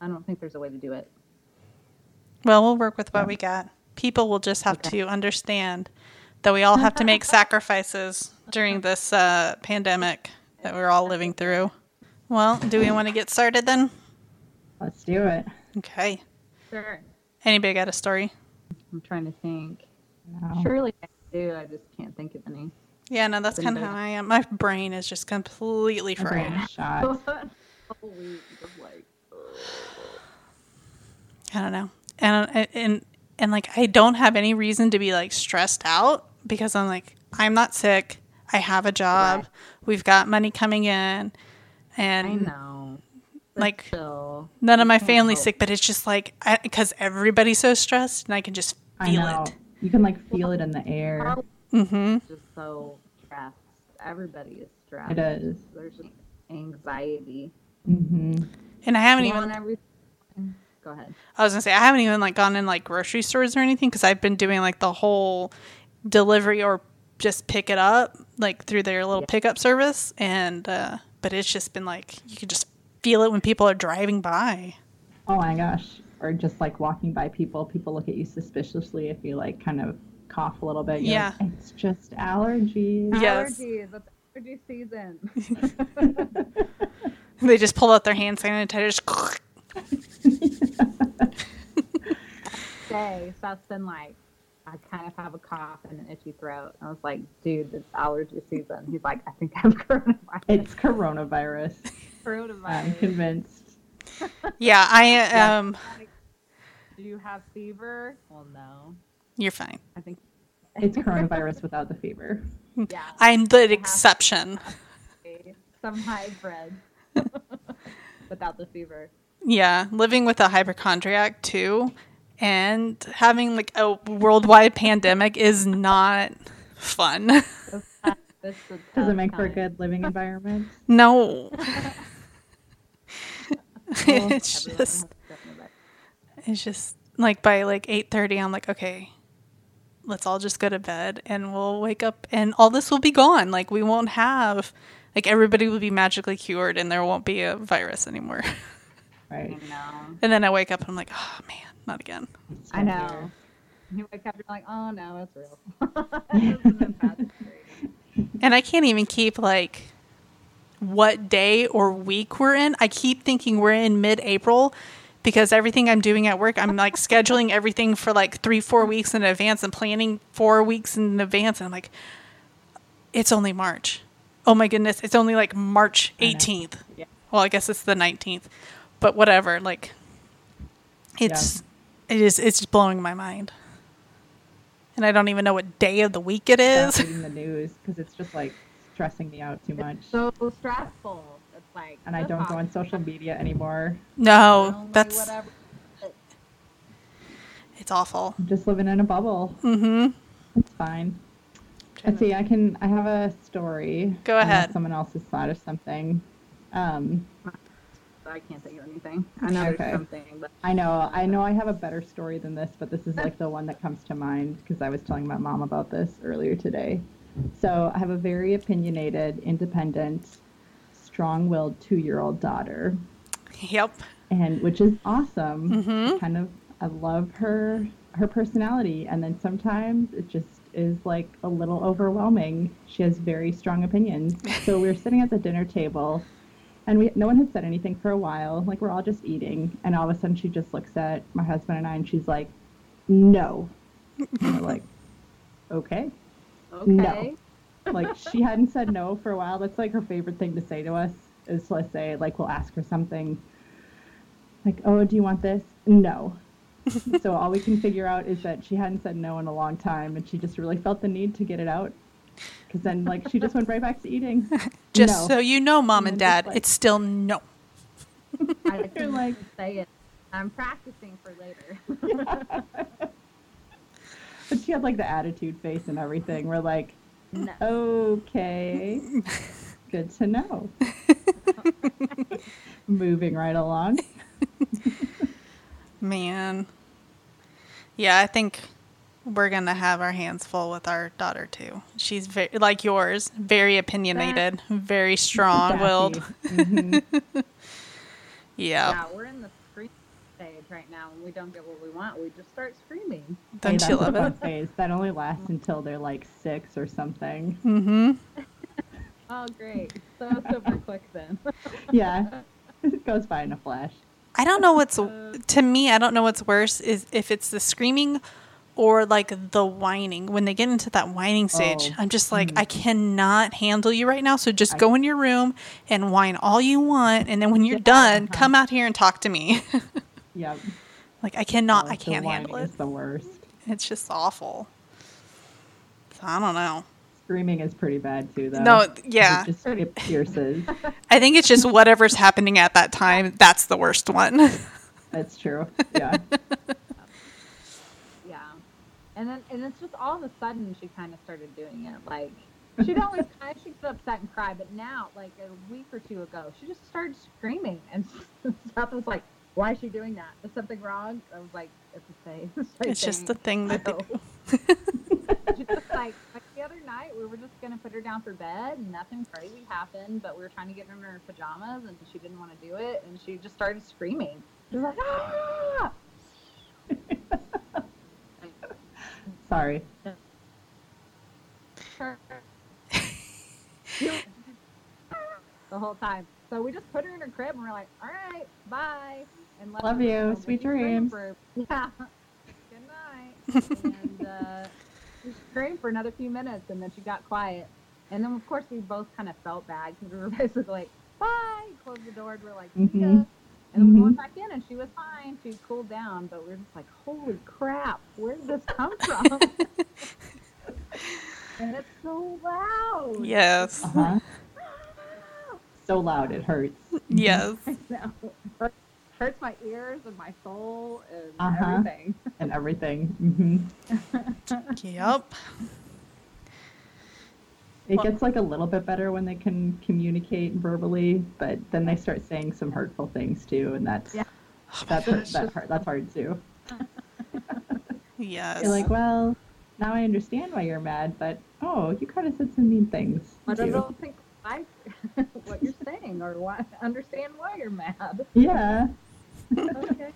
I don't think there's a way to do it. Well, we'll work with what we got. People will just have to understand that we all have to make sacrifices during this uh, pandemic that we're all living through. Well, do we want to get started then? Let's do it. Okay. Sure. Anybody got a story? I'm trying to think. No. Surely I do. I just can't think of any. Yeah, no, that's kind of how I am. My brain is just completely fried. is shot. whole week of like, I don't know. And and and like I don't have any reason to be like stressed out because I'm like I'm not sick. I have a job. Right. We've got money coming in and I know. But Like, still, none of my family's sick, but it's just like because everybody's so stressed and I can just feel it. You can like feel it in the air. Mm-hmm. Just so stressed. Everybody is stressed. It is. There's just anxiety. hmm And I haven't You even. Go ahead. I was gonna say I haven't even like gone in like grocery stores or anything because I've been doing like the whole delivery or just pick it up like through their little Yeah. pickup service and uh but it's just been like you can just feel it when people are driving by. Oh my gosh. Or just like walking by people, people look at you suspiciously if you like kind of cough a little bit. You're Yeah. like, it's just allergies. Yes. Allergies. It's allergy season. They just pull out their hand sanitizer. Day. Seth's been like, I kind of have a cough and an itchy throat. And I was like, dude, it's allergy season. He's like, I think I have coronavirus. it's coronavirus. I'm coronavirus. convinced. yeah, I um Do you have fever? Well, no. you're fine. I think, It's coronavirus without the fever. yeah. I'm the exception. Some hybrid without the fever. Yeah, living with a hypochondriac too and having like a worldwide pandemic is not fun. Does it make for a good living environment? No. it's just it's just like by like 8:30 I'm like okay let's all just go to bed and we'll wake up and all this will be gone like we won't have like everybody will be magically cured and there won't be a virus anymore Right. I know. and then I wake up and I'm like oh man not again It's I know. weird. You wake up, you're like, oh no, it's real. It's been bad. and I can't even keep like what day or week we're in I keep thinking we're in mid-April because everything I'm doing at work, I'm like scheduling everything for like three, four weeks in advance and planning four weeks in advance. And I'm like, it's only March. Oh my goodness, it's only like March I 18th. Yeah. Well, I guess it's the 19th, but whatever. Like, it's it is it's just blowing my mind, and I don't even know what day of the week it is. Stop reading the news because it's just like stressing me out too much. So stressful. It's like, And I don't go on social media anymore. No, that's whatever. it's awful. I'm just living in a bubble. Mm-hmm. It's fine. Let's see. I can. I have a story. Go ahead. Someone else has thought of something. Um, I can't think of anything. I know Okay. something, but I know. I know. I have a better story than this, but this is like the one that comes to mind because I was telling my mom about this earlier today. So I have a very opinionated, independent, strong-willed two-year-old daughter, Yep. and which is awesome. Mhm. Kind of, I love her her personality, and then sometimes it just is like a little overwhelming. She has very strong opinions. So we were sitting at the dinner table, and we no one had said anything for a while. Like we're all just eating, and all of a sudden she just looks at my husband and I, and she's like, "No," and we're like, "Okay." okay. Like she hadn't said no for a while. That's like her favorite thing to say to us is to let's say like we'll ask her something like, "Oh, do you want this?" No. so all we can figure out is that she hadn't said no in a long time, and she just really felt the need to get it out. Because then, like, she just went right back to eating. Just No. so you know, mom and And dad, like- it's still no. I You're can like- say it. I'm practicing for later. But she had like the attitude face and everything. We're like, no. okay, good to know. Moving right along. Man. Yeah, I think we're going to have our hands full with our daughter too. She's very like yours, very opinionated, very strong-willed. Sassy. Mhm. Yeah. Yeah, we're in the scream stage right now. When we don't get what we want, we just start screaming. Don't that's you love it? phase. That only lasts until they're like six or something. Mm-hmm. Oh, great. So that's super quick then. Yeah, it goes by in a flash. I don't know what's to me. I don't know what's worse is if it's the screaming or like the whining. When they get into that whining stage, Oh, I'm just like, I cannot handle you right now. So just go in your room and whine all you want, and then when you're Yeah, done, uh-huh. come out here and talk to me. Yep. like I cannot. Oh, I can't handle it. Is the worst. It's just awful. So I don't know. Screaming is pretty bad too, though. No, yeah. It just it pierces. I think it's just whatever's happening at that time. That's the worst one. That's true. Yeah. And then and it's just all of a sudden she kind of started doing it. Like she'd always kind of she'd get upset and cry, but now like a week or two ago, she just started screaming and Seth was like, "Why is she doing that? Is something wrong?" I was like, "It's a thing. it's just the thing that they, She just like, like the other night, we were just gonna put her down for bed, and nothing crazy happened. But we were trying to get her in her pajamas, and she didn't want to do it, and she just started screaming. She was like, "Ah!" Sorry. the whole time. So we just put her in her crib, and we're like, "All right, bye." And Love you. Sweet dreams. For, yeah. Good night. and uh, she screamed for another few minutes, and then she got quiet. And then, of course, we both kind of felt bad because we were basically like, "Bye." Closed the door, and we are like, "See ya." And then we went back in, and she was fine. She cooled down, but we were just like, "Holy crap! Where did this come from?" and it's so loud. yes, Uh huh. So loud it hurts. yes. I know. Hurts, hurts my ears and my soul and Uh-huh. everything. And everything. Mm-hmm. Yep. It Well- gets like a little bit better when they can communicate verbally, but then they start saying some hurtful things too, and that's Yeah. Oh that's hurt, that hurt, that's hard too. Yes. You're like, well, now I understand why you're mad, but oh, you kind of said some mean things. But I don't think I what you're saying or why understand why you're mad. Yeah. Okay.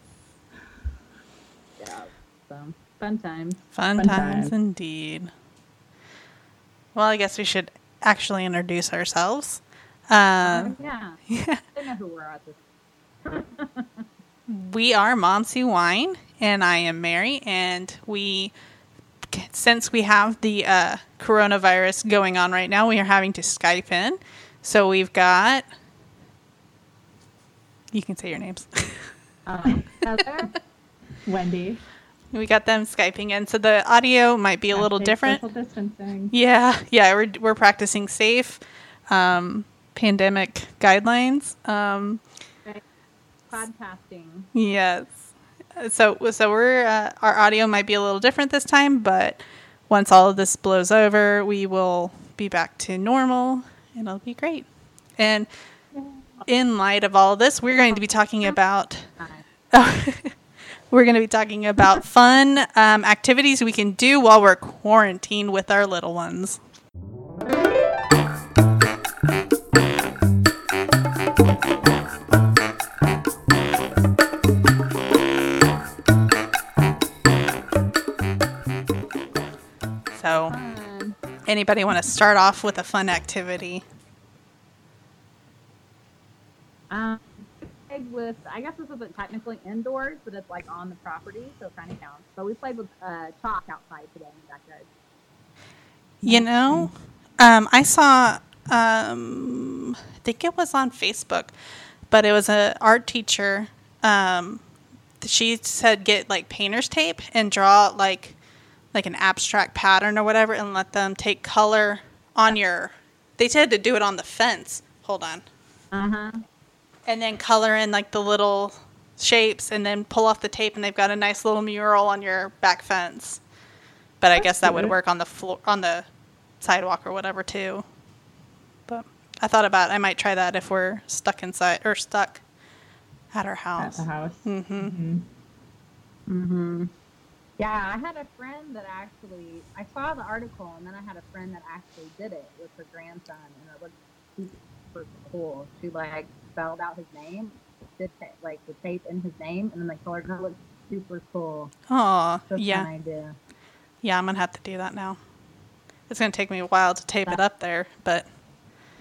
yeah. So fun times. Fun, Fun times times. indeed. Well, I guess we should actually introduce ourselves. Um, yeah. yeah. They know who we're at this. We are Moms Wine, and I am Mary, and we, since we have the uh, coronavirus going on right now, we are having to Skype in. So we've got, you can say your names. Um, Heather, Wendy. We got them Skyping in, so the audio might be a little different. Social distancing. Yeah, yeah, we're we're practicing safe um, pandemic guidelines. Um, podcasting. yes, so so we're uh, our audio might be a little different this time, but once all of this blows over, we will be back to normal, and it'll be great. And in light of all of this, we're going to be talking about Hi. we're going to be talking about fun um, activities we can do while we're quarantined with our little ones. So, anybody want to start off with a fun activity? Um, played with, I guess this isn't technically indoors, but it's like on the property, so it kind of counts. But we played with uh, chalk outside today in the backyard. You know, um, I saw, um, I think it was on Facebook, but it was an art teacher. Um, she said get like painter's tape and draw like like an abstract pattern or whatever, and let them take color on your. They said to do it on the fence. Hold on, Uh huh. And then color in like the little shapes, and then pull off the tape, and they've got a nice little mural on your back fence. But I That's guess that would work on the floor, on the sidewalk or whatever too. But I thought about I might try that if we're stuck inside or stuck at our house. At the house. Mm-hmm. hmm Mm-hmm. Yeah, I had a friend that actually, I saw the article, and then I had a friend that actually did it with her grandson, and it looked super cool. She like spelled out his name did ta- like the tape in his name, and then the colored it looked super cool. Oh, yeah. idea. Yeah, I'm gonna have to do that now. It's gonna take me a while to tape it up there, but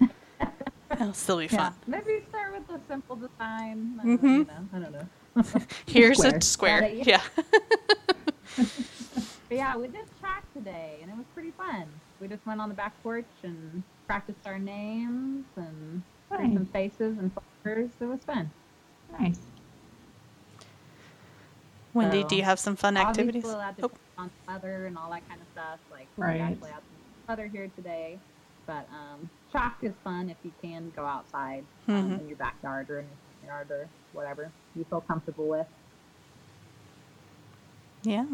it'll still be Yeah, fun. maybe start with a simple design. I Mhm. don't, know, I don't know. Here's Square. a square. It, Yeah. But yeah, we did track today, and it was pretty fun. We just went on the back porch and practiced our names and Nice. some faces and flowers. It was fun. Nice. Wendy, So, do you have some fun activities? Obviously, allowed to Oh, put on weather and all that kind of stuff. Like Right. we actually had some weather here today, but um, track is fun if you can go outside um, Mhm. in your backyard or in your yard or whatever you feel comfortable with. yeah.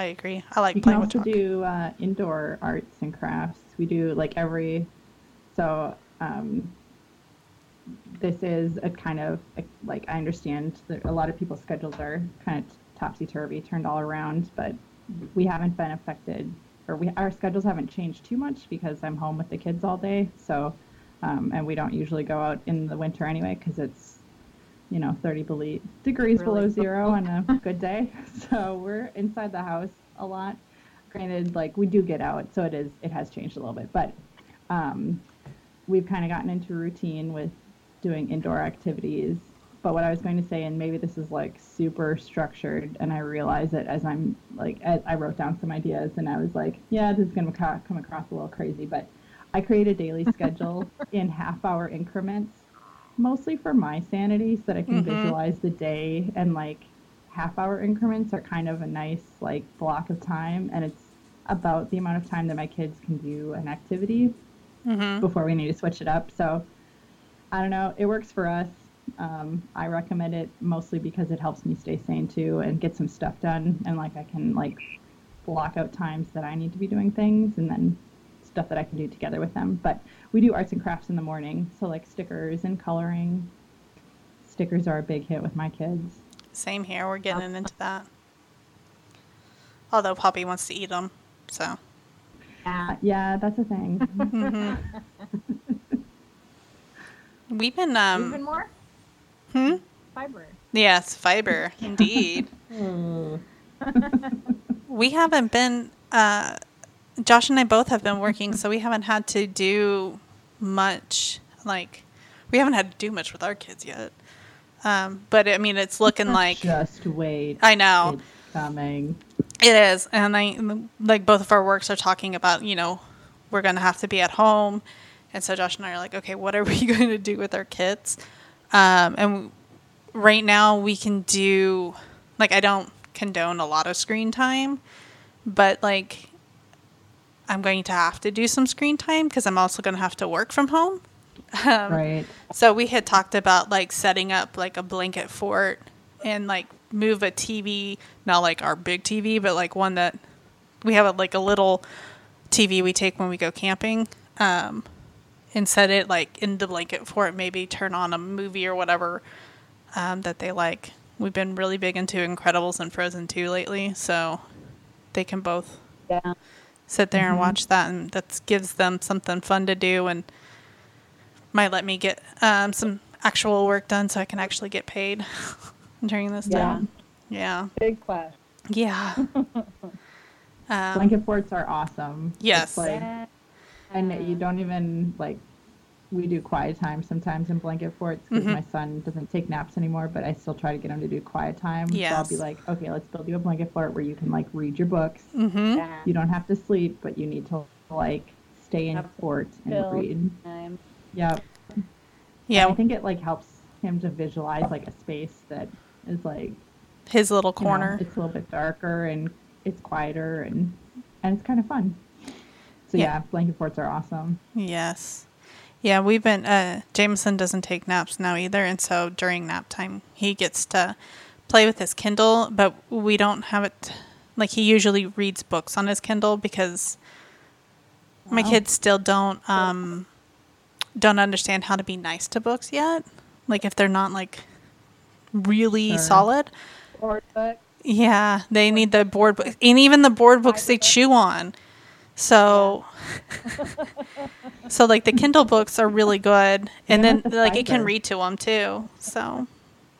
I agree. I like can playing with also chalk. do uh, indoor arts and crafts. We do like every, so um, this is a kind of like I understand that a lot of people's schedules are kind of topsy turvy, turned all around, but we haven't been affected, or we our schedules haven't changed too much because I'm home with the kids all day. So, um, and we don't usually go out in the winter anyway because it's you know 30 bele- degrees Really below zero on a good day. So we're inside the house a lot. Granted, like we do get out, so it is it has changed a little bit, but um, we've kind of gotten into routine with doing indoor activities. But what I was going to say, and maybe this is like super structured, and I realize it as I'm like, as I wrote down some ideas, and I was like, yeah, this is going to come across a little crazy, but I create a daily schedule in half hour increments, mostly for my sanity, so that I can Mhm. visualize the day, and like half hour increments are kind of a nice like block of time, and it's about the amount of time that my kids can do an activity hmm before we need to switch it up. So I don't know. It works for us. Um, I recommend it mostly because it helps me stay sane too and get some stuff done. And like I can like block out times that I need to be doing things and then stuff that I can do together with them. But we do arts and crafts in the morning. So like stickers and coloring. Stickers are a big hit with my kids. Same here. We're getting into that. Although Poppy wants to eat them, so. Yeah. Yeah, that's a thing. hmm We've been Even um. more Hmm. fiber. Yes, fiber indeed. we haven't been. Uh, Josh and I both have been working, so we haven't had to do much. Like, we haven't had to do much with our kids yet. Um, but I mean, it's looking like Just wait. I know. It's coming. It is, and I like both of our works are talking about you know we're gonna have to be at home, and so Josh and I are like, okay, what are we going to do with our kids? Um, and right now we can do like I don't condone a lot of screen time, but like I'm going to have to do some screen time because I'm also going to have to work from home. Um, Right. so we had talked about like setting up like a blanket fort and like move a TV, not like our big TV, but like one that we have a, like a little TV we take when we go camping. Um, and set it like in the blanket fort, maybe turn on a movie or whatever um, that they like. We've been really big into Incredibles and Frozen 2 lately, so they can both Yeah. Sit there and Mhm. watch that, and that gives them something fun to do, and might let me get um, some actual work done, so I can actually get paid during this Yeah. time. Yeah, Big quest. yeah. um, Blanket forts are awesome. Yes. Like, and you don't even like. We do quiet time sometimes in blanket forts because Mhm. my son doesn't take naps anymore, but I still try to get him to do quiet time. So I'll be like, okay, let's build you a blanket fort where you can like read your books. mhm. You don't have to sleep, but you need to like stay in Have fort and chill read. time. Yep. Yeah, I think it like helps him to visualize like a space that is like his little you know, corner. it's a little bit darker and it's quieter and and it's kind of fun. So Yeah. yeah, blanket forts are awesome. Yes. Yeah, we've been uh Jameson doesn't take naps now either, and so during nap time he gets to play with his Kindle, but we don't have it like he usually reads books on his Kindle because my kids still don't um don't understand how to be nice to books yet. Like if they're not like really solid. Board book. Yeah, they need the board book, and even the board books they chew on. So, so like the Kindle books are really good, and Yeah, then like it can read to them too. So,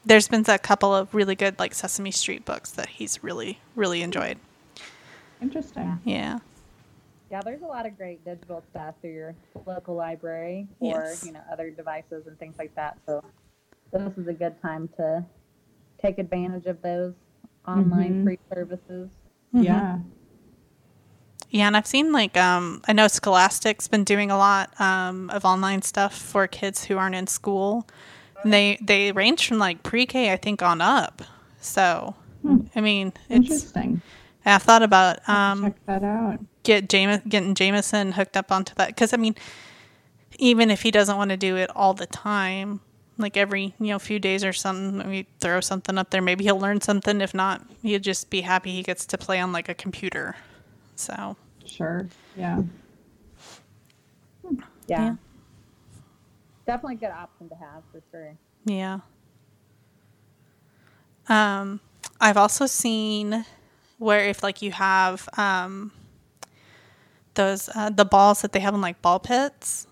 there's been a couple of really good like Sesame Street books that he's really really enjoyed. Interesting. Yeah, Yeah, there's a lot of great digital stuff through your local library or Yes. you know other devices and things like that. So this is a good time to take advantage of those online Mhm. free services. Mhm. Yeah. Yeah, and I've seen like um I know Scholastic's been doing a lot um of online stuff for kids who aren't in school. And they they range from like pre-K I think on up. So, Hmm. I mean, it's Interesting. I've thought about um Check that out. get James getting Jameson hooked up onto that because I mean, even if he doesn't want to do it all the time, like every you know few days or something, maybe throw something up there. Maybe he'll learn something. If not, he'll just be happy he gets to play on like a computer. So Sure. Yeah. Yeah. Yeah. Definitely a good option to have for sure. yeah. Um, I've also seen where if like you have um those uh, the balls that they have in like ball pits,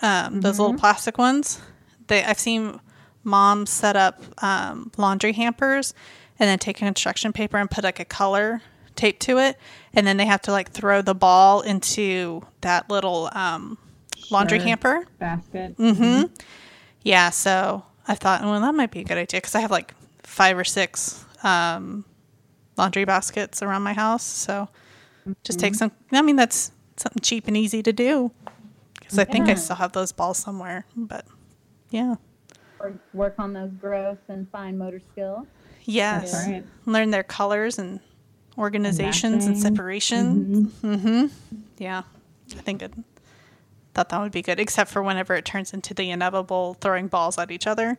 um, those little plastic ones. They I've seen moms set up um, laundry hampers and then take construction paper and put like a color tape to it, and then they have to like throw the ball into that little um, laundry Sure. hamper. Basket. Mm-hmm. Yeah, so I thought, well, that might be a good idea because I have like five or six um, laundry baskets around my house. So just take some. I mean, that's something cheap and easy to do because I think I still have those balls somewhere. But yeah, Or work on those gross and fine motor skills. yes, right. learn their colors and organizations and, separations. Mm-hmm. Yeah, I think it. Thought that would be good, except for whenever it turns into the inevitable throwing balls at each other.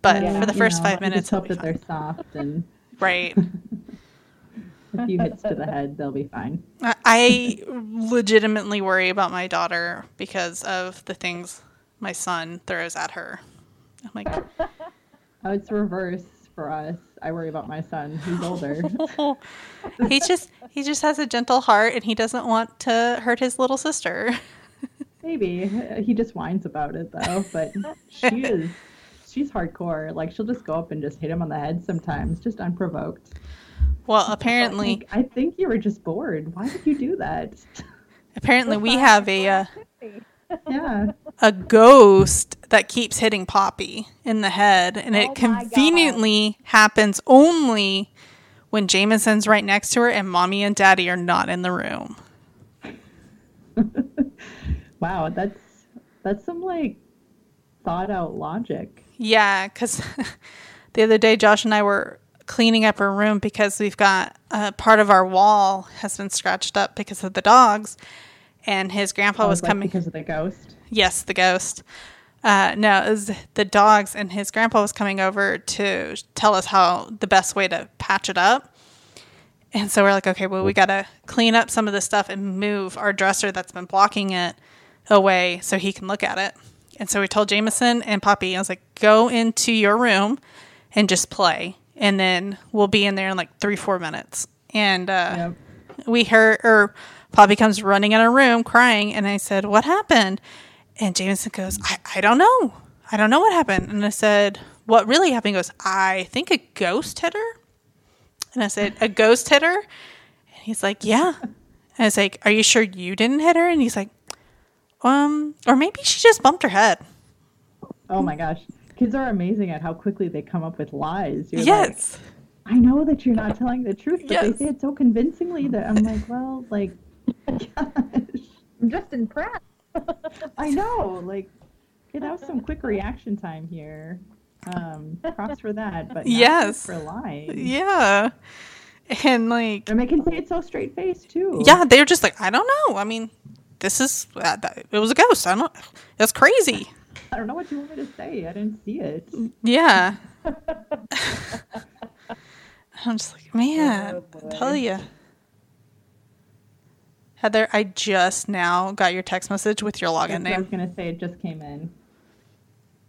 But Yeah, for the you first know, five minutes, hope that they're soft and right? a few hits to the head, they'll be fine. I- I legitimately worry about my daughter because of the things my son throws at her. I'm like, Oh, it's reverse for us. I worry about my son. He's older. he just he just has a gentle heart and he doesn't want to hurt his little sister. Maybe he just whines about it though. But she is, she's hardcore. Like she'll just go up and just hit him on the head sometimes, just unprovoked. Well, I apparently, think, I think you were just bored. Why did you do that? apparently we have a uh, Yeah. a ghost that keeps hitting Poppy in the head, and Oh it conveniently happens only when Jameson's right next to her and mommy and daddy are not in the room. Wow, that's that's some like thought out logic. Yeah, because the other day Josh and I were cleaning up her room because we've got uh, part of our wall has been scratched up because of the dogs, and his grandpa I was like, coming. because of the ghost. Yes, the ghost. Uh, no, it was the dogs, and his grandpa was coming over to tell us how the best way to patch it up. And so we're like, okay, well, we got to clean up some of the stuff and move our dresser that's been blocking it away so he can look at it. And so we told Jameson and Poppy, I was like, go into your room and just play. And then we'll be in there in like three, four minutes. And uh, Yep. we heard or Poppy comes running in our room crying and I said, What happened? And Jameson goes, I, I don't know. I don't know what happened. And I said, What really happened? He goes, I think a ghost hit her. And I said, A ghost hit her? And he's like, Yeah. And I was like, Are you sure you didn't hit her? And he's like, Um, or maybe she just bumped her head. Oh my gosh. Kids are amazing at how quickly they come up with lies. You're like, yes. I know that you're not telling the truth, but Yes. they say it so convincingly that I'm like, well, like, gosh, I'm just impressed. I know, like, okay, that was some quick reaction time here. Um, props for that, but not Yes. for lying. yeah. And like, And they can say it so straight faced too. yeah, they're just like, I don't know. I mean, this is, uh, that- it was a ghost. I don't, that's crazy. I don't know what you want me to say. I didn't see it. Yeah. I'm just like, man, Oh. I tell you. Heather, I just now got your text message with your login what I was gonna say. It just came in.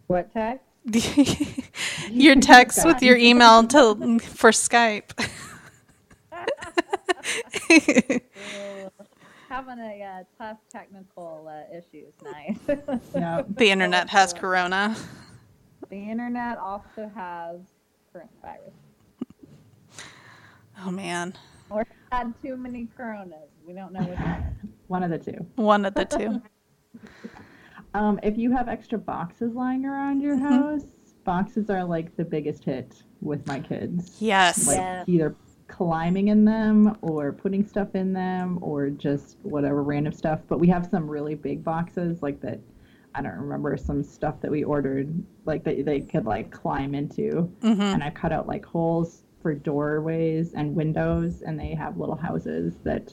What text? your text with your email to for Skype. having a uh, tough technical uh, issues. Nice. Yeah. The internet has corona. the internet also has coronavirus. Oh man, Or had too many coronas. We don't know which one. One of the two. one of the two. Um, if you have extra boxes lying around your Mm-hmm. house, boxes are like the biggest hit with my kids. Yes. Like Yeah. either climbing in them or putting stuff in them or just whatever random stuff. But we have some really big boxes like that. I don't remember some stuff that we ordered like that they could like climb into. hmm And I cut out like holes for doorways and windows, and they have little houses that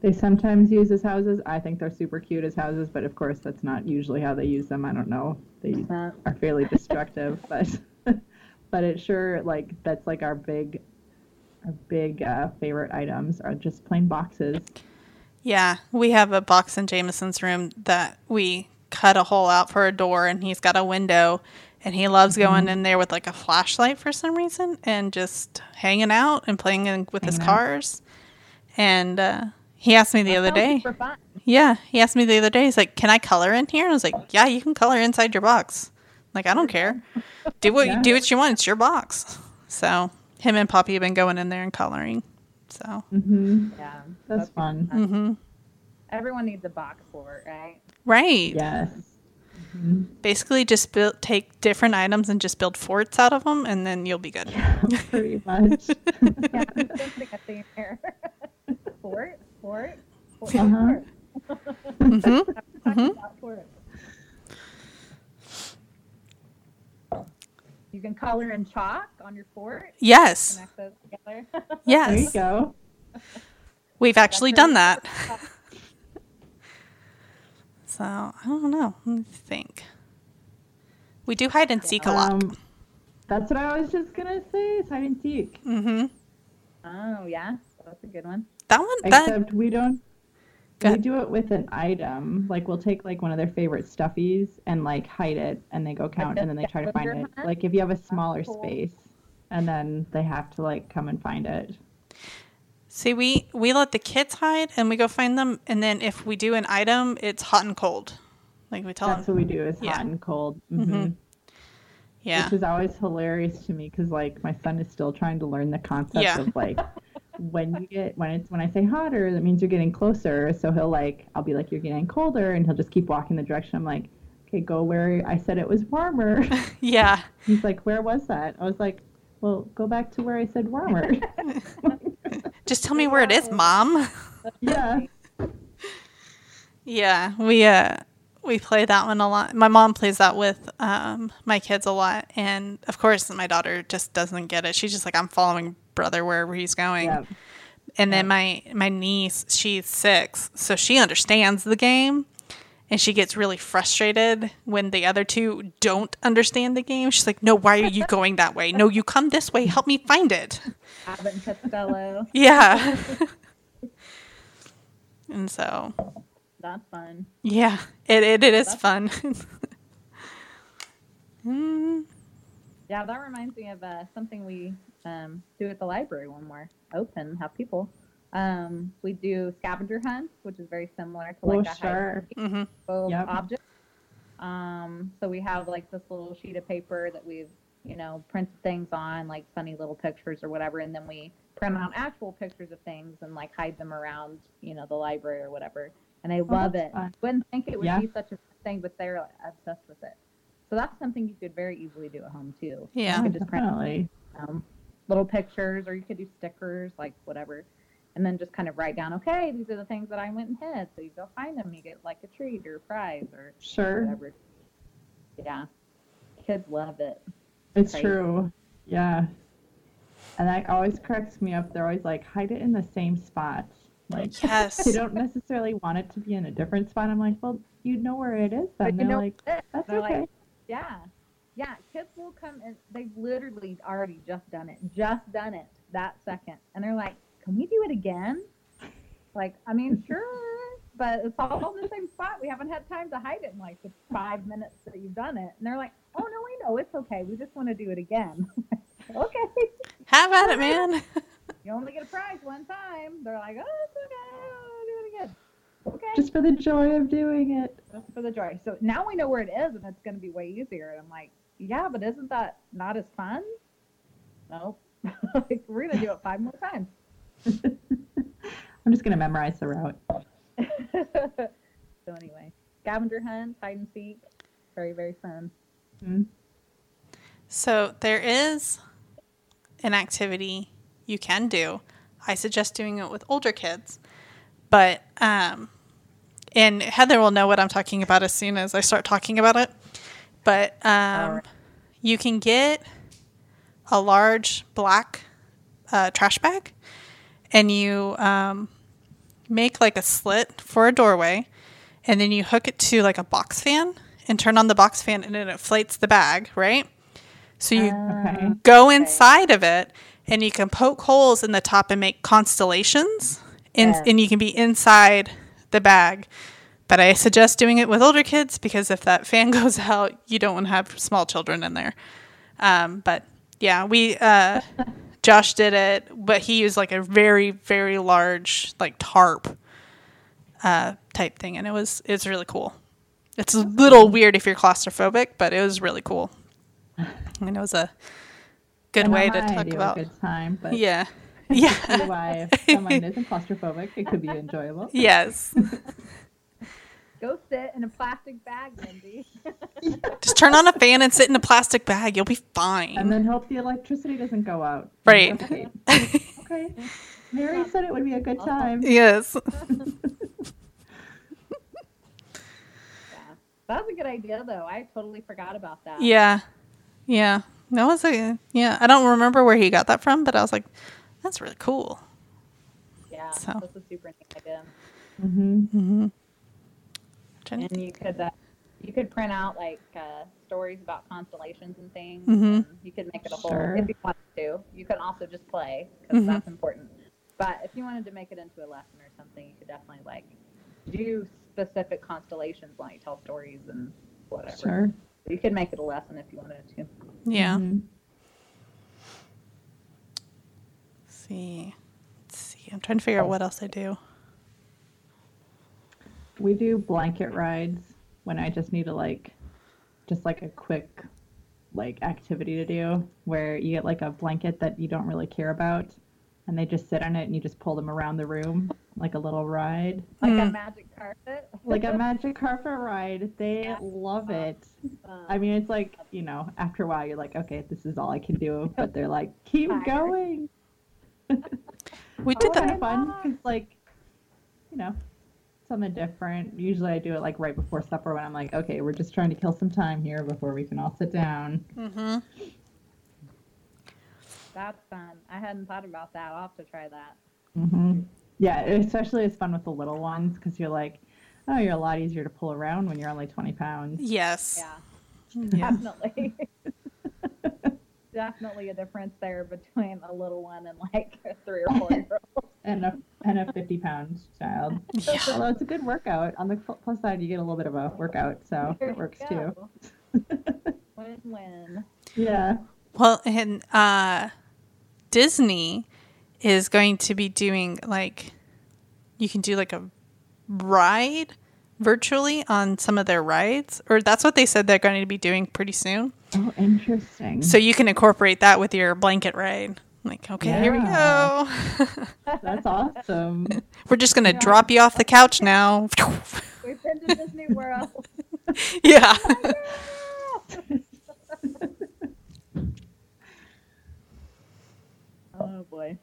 they sometimes use as houses. I think they're super cute as houses, but of course that's not usually how they use them. I don't know. They are fairly destructive, but but it sure like that's like our big our big uh, favorite items are just plain boxes. Yeah, we have a box in Jameson's room that we cut a hole out for a door, and he's got a window, and he loves going in there with like a flashlight for some reason and just hanging out and playing in, with his Hanging out. cars. And uh, he asked me the other day. fun. Yeah, he asked me the other day. He's like, "Can I color in here?" And I was like, "Yeah, you can color inside your box. Like, I don't care. Do what Yeah. do what you want. It's your box." So him and Poppy have been going in there and coloring. So, hmm Yeah, That's fun. hmm Everyone needs a box for it, right? right. Yes. Mhm. Basically, just build, take different items and just build forts out of them, and then you'll be good. Pretty much. Yeah, I'm sensing a. Fort, fort, fort. Uh-huh. fort. hmm Talking Mhm. about. You can color in chalk on your fort. Yes, Connect those together. There you go. we've actually done that. So I don't know. Let me think. We do hide and seek a lot. Um, that's what I was just gonna say. Is hide and seek. hmm Oh yeah, that's a good one. That one, that Except we don't. We do it with an item. Like we'll take like one of their favorite stuffies and like hide it, and they go count, a and then they try to find it. hunt? Like if you have a smaller cool. space, and then they have to like come and find it. see we we let the kids hide and we go find them, and then if we do an item, it's hot and cold. Like we tell That's them, what we do. Is Yeah. hot and cold. Mhm. hmm yeah, Which is always hilarious to me because like my son is still trying to learn the concept Yeah. of like when you get when it's when I say hotter, that means you're getting closer. So he'll like I'll be like you're getting colder, and he'll just keep walking the direction. I'm like, okay, go where I said it was warmer. yeah. He's like, where was that? I was like, well, go back to where I said warmer. Just tell me where it is, mom. yeah. Yeah, we uh we play that one a lot. My mom plays that with um my kids a lot, and of course my daughter just doesn't get it. She's just like I'm following brother wherever he's going. Yeah. And then my my niece, she's six, so she understands the game, and she gets really frustrated when the other two don't understand the game. She's like, "No, why are you going that way? No, you come this way. Help me find it." Abbott Costello. Yeah. and so, That's fun. yeah, it it, it is That's- fun. Mm, Yeah, that reminds me of uh, something we um, do at the library when we're open, have people. Um, we do scavenger hunts, which is very similar to like Oh, a hide sure. and mhm. seek Yep. object. Um, so we have like this little sheet of paper that we've, you know, printed things on, like funny little pictures or whatever, and then we print out actual pictures of things and like hide them around, you know, the library or whatever. And they love Oh, that's it. fun. Wouldn't think it would Yeah. be such a thing, but they're like, obsessed with it. So that's something you could very easily do at home too. Yeah. You could just print Definitely. um, little pictures, or you could do stickers, like whatever, and then just kind of write down, okay, these are the things that I went and hid. So you go find them, you get like a treat or a prize or Sure. whatever. Yeah, kids love it. It's Crazy. true. Yeah. And that always cracks me up. They're always like, hide it in the same spot. Like, Yes. they don't necessarily want it to be in a different spot. I'm like, well, you know where it is. But Then you they're know like, that's They're okay. like, yeah, yeah. Kids will come and they've literally already just done it, just done it that second, and they're like, "Can we do it again?" Like, I mean, sure, but it's all in the same spot. We haven't had time to hide it in like the five minutes that you've done it, and they're like, "Oh no, we know it's okay. We just want to do it again." okay, Have at it, man. you only get a prize one time. They're like, "Oh, it's okay. I'll do it again." Okay. Just for the joy of doing it. Just for the joy. So now we know where it is, and it's going to be way easier. And I'm like, yeah, but isn't that not as fun? No. like, we're going to do it five more times. I'm just gonna memorize the route. so anyway, scavenger hunt, hide and seek, very very fun. Mhm. So there is an activity you can do. I suggest doing it with older kids, but um, and Heather will know what I'm talking about as soon as I start talking about it. But um, Alright. you can get a large black uh, trash bag, and you um, make like a slit for a doorway, and then you hook it to like a box fan and turn on the box fan, and it inflates the bag, right? So you Okay. go inside of it and you can poke holes in the top and make constellations and, Yeah. and you can be inside the bag. But i suggest doing it with older kids because if that fan goes out you don't want to have small children in there. Um, but yeah we uh, josh did it but he used like a very very large like tarp uh, type thing and it was it's really cool. It's a little weird if you're claustrophobic but it was really cool. And it was a good way to talk about good time, but yeah see yeah why if someone isn't claustrophobic, it could be enjoyable. yes Go sit in a plastic bag, Mindy. just turn on a fan and sit in a plastic bag you'll be fine And then hope the electricity doesn't go out. Right. Okay. okay. Mary said it would be a good time. yes yeah. That was a good idea, though. I totally forgot about that. yeah yeah that was a yeah i don't remember where he got that from but i was like that's really cool Yeah. So. That's a super neat idea. hmm mm-hmm. And you could uh, you could print out like uh, stories about constellations and things. Mhm. And you could make it a whole Sure. if you wanted to. You could also just play because Mhm. that's important. But if you wanted to make it into a lesson or something, you could definitely like do specific constellations while you tell stories and whatever. Sure. You could make it a lesson if you wanted to. yeah Mhm. Let's see Let's see i'm trying to figure out what else i do We do blanket rides when I just need to like, just like a quick, like activity to do where you get like a blanket that you don't really care about, and they just sit on it and you just pull them around the room like a little ride, Like a Mm. magic carpet. like a magic carpet ride. They Yeah. love it. Um, I mean, it's like you know, after a while, you're like, okay, this is all I can do, but they're like, keep Tired. going. We did It's that kind of fun because, like, you know, something different. Usually, I do it like right before supper when I'm like, okay, we're just trying to kill some time here before we can all sit down. mm-hmm. that's fun. I hadn't thought about that. I'll have to try that. Mm-hmm. Yeah, especially it's fun with the little ones because you're like, oh, you're a lot easier to pull around when you're only 20 pounds. yes Yeah, yeah definitely. Definitely a difference there between a little one and like a three or four year old. And a and a 50 pound child. yeah Although it's a good workout. On the plus side, you get a little bit of a workout, so There it you works too. go. Win win. Yeah. Well, and uh, Disney is going to be doing like you can do like a ride virtually on some of their rides, or that's what they said they're going to be doing pretty soon. Oh, interesting. So you can incorporate that with your blanket ride. Like, okay, here we go. That's awesome. We're just gonna drop you off the couch now. We've been to Disney World. yeah. oh boy.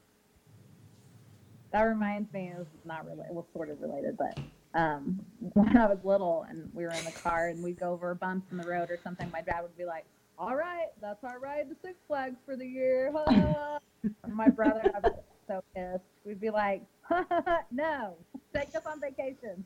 That reminds me, it was not really, well, sort of related, but um, when I was little and we were in the car and we'd go over bumps in the road or something, my dad would be like, all right, that's our ride to Six Flags for the year. my brother and I would get so pissed. We'd be like, no, take us on vacation.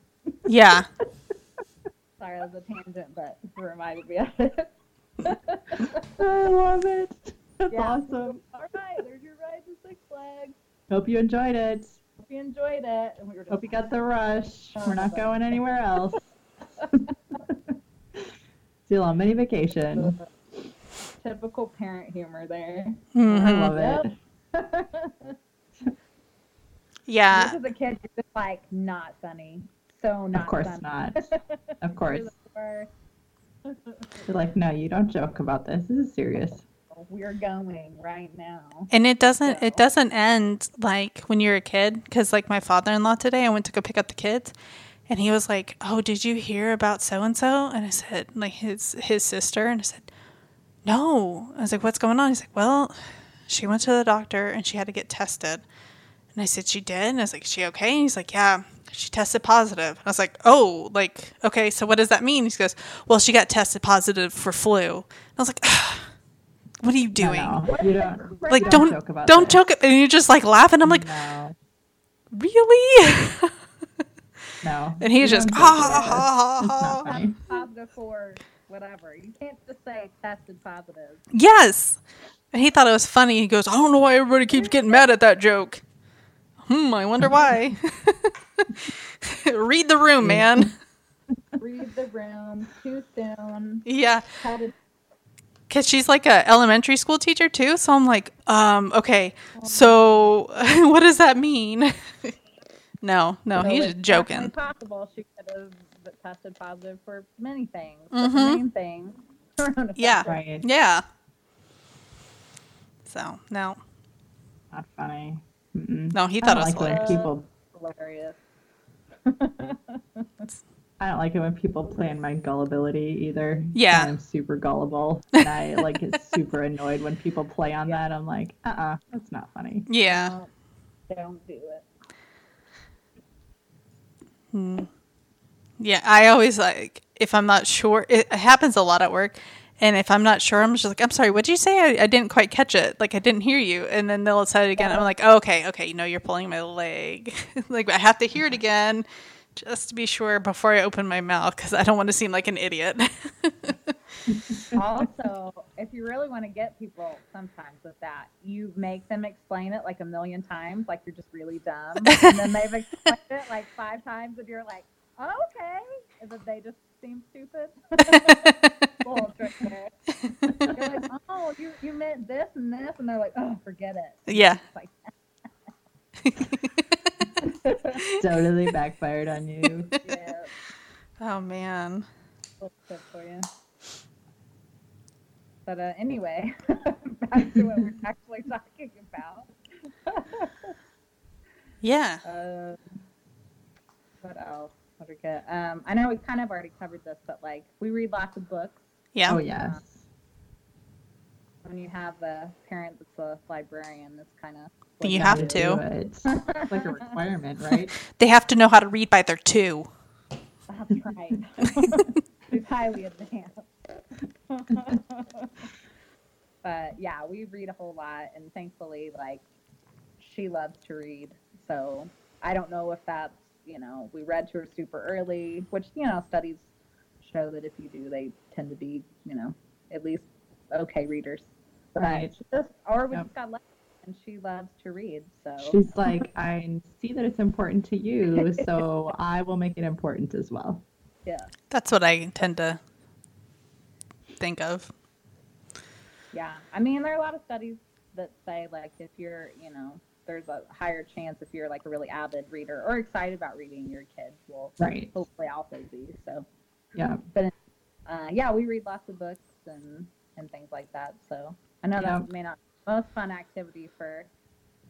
Yeah. Sorry, that was a tangent, but it reminded me of it. I love it. That's Yeah. awesome. All right, there's your ride to Six Flags. Hope you enjoyed it. Hope you enjoyed it. And we were just Hope you got the rush. We're not going anywhere else. Still on mini vacation. typical parent humor there. I Mhm. love it. Yep. Yeah. As a kid, you're just like not funny. so not Of course funny. not. Of course. You're the worst. They're like, no, you don't joke about this. This is serious. We're going right now. And it doesn't So- it doesn't end like when you're a kid cuz like my father-in-law today I went to go pick up the kids and he was like, "Oh, did you hear about so and so?" And I said, like his his sister and I said, "No." I was like, "What's going on?" He's like, "Well, she went to the doctor and she had to get tested." And I said, "She did?" And I was like, "Is she okay?" And he's like, "Yeah." She tested positive. I was like, "Oh, like okay, so what does that mean?" He goes, "Well, she got tested positive for flu." And I was like, "What are you doing?" No, no, you don't. like you don't joke about don't this. joke and you're just like laughing i'm like no, really no. and he's just don't ha joke ha ha ha ha. Positive for whatever. You can't just say tested positive. yes and he thought it was funny he goes i don't know why everybody keeps getting mad at that joke hmm i wonder why read the room man Read the room too soon. yeah Had it because she's like a elementary school teacher too so i'm like um okay so what does that mean no no so he's joking definitely possible she could have tested positive for many things. But Mhm. the main thing. Yeah. Right. yeah so no Not funny. Mm-mm. no he I thought don't it was like hilarious. people. Hilarious. I don't like it when people play on my gullibility either. Yeah. I'm super gullible, and I like get super annoyed when people play on that. I'm like, uh, uh that's not funny. yeah Don't, don't do it. Hmm. Yeah, I always like if I'm not sure. It, it happens a lot at work, and if I'm not sure, I'm just like, "I'm sorry, what did you say? I, I didn't quite catch it. Like I didn't hear you." And then they'll say it again. I'm like, oh, "Okay, okay, you know, you're pulling my leg. like I have to hear it again, just to be sure before I open my mouth because I don't want to seem like an idiot." also, if you really want to get people sometimes with that, you make them explain it like a million times, like you're just really dumb. and then they've explained it like five times, and you're like, oh, okay. And then they just seem stupid. Little trick there. You're like, oh, you, you meant this and this. And they're like, oh, forget it. yeah. It's like, Totally backfired on you. yeah, Oh man. for you. But uh, anyway, back to what we're actually talking about. Yeah. Uh, what else? What we get? Um, I know we kind of already covered this, but like we read lots of books. Yeah. Oh yes. When you have a parent that's a librarian, it's kind of You have to. it. It's like a requirement, right? They have to know how to read by their two. That's right. it's highly advanced. but yeah, we read a whole lot, and thankfully, like, she loves to read. So I don't know if that's, you know, we read to her super early, which, you know, studies show that if you do, they tend to be, you know, at least okay readers. But Right. she just, or we Yep. just got lucky, and she loves to read. So She's like, I see that it's important to you, so I will make it important as well. yeah. That's what I tend to think of. Yeah, I mean, there are a lot of studies that say like if you're, you know, there's a higher chance if you're like a really avid reader or excited about reading, your kids will Right. hopefully also be. So, Yeah. But uh, yeah, we read lots of books and and things like that. So I know Yeah. that may not be the most fun activity for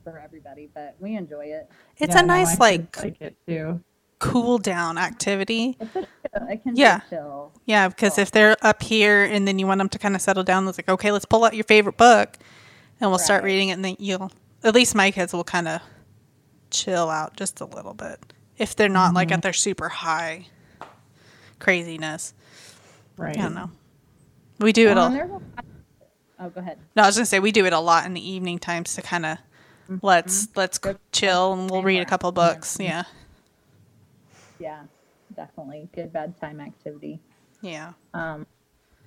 for everybody, but we enjoy it. It's Yeah, a nice my like like it too. cool down activity. It's a chill, it can Yeah. be chill. Yeah, because if they're up here and then you want them to kind of settle down, it's like, okay, let's pull out your favorite book and we'll start reading it. And then you'll, at least my kids will kind of chill out just a little bit if they're not like mm-hmm. at their super high craziness. Right. I don't know. We do it Well, all. and there's a lot- oh, go ahead. No, I was gonna say we do it a lot in the evening times to kind of let's let's Good. chill and we'll read a couple books. Yeah, Yeah, definitely good bedtime activity. yeah, Um,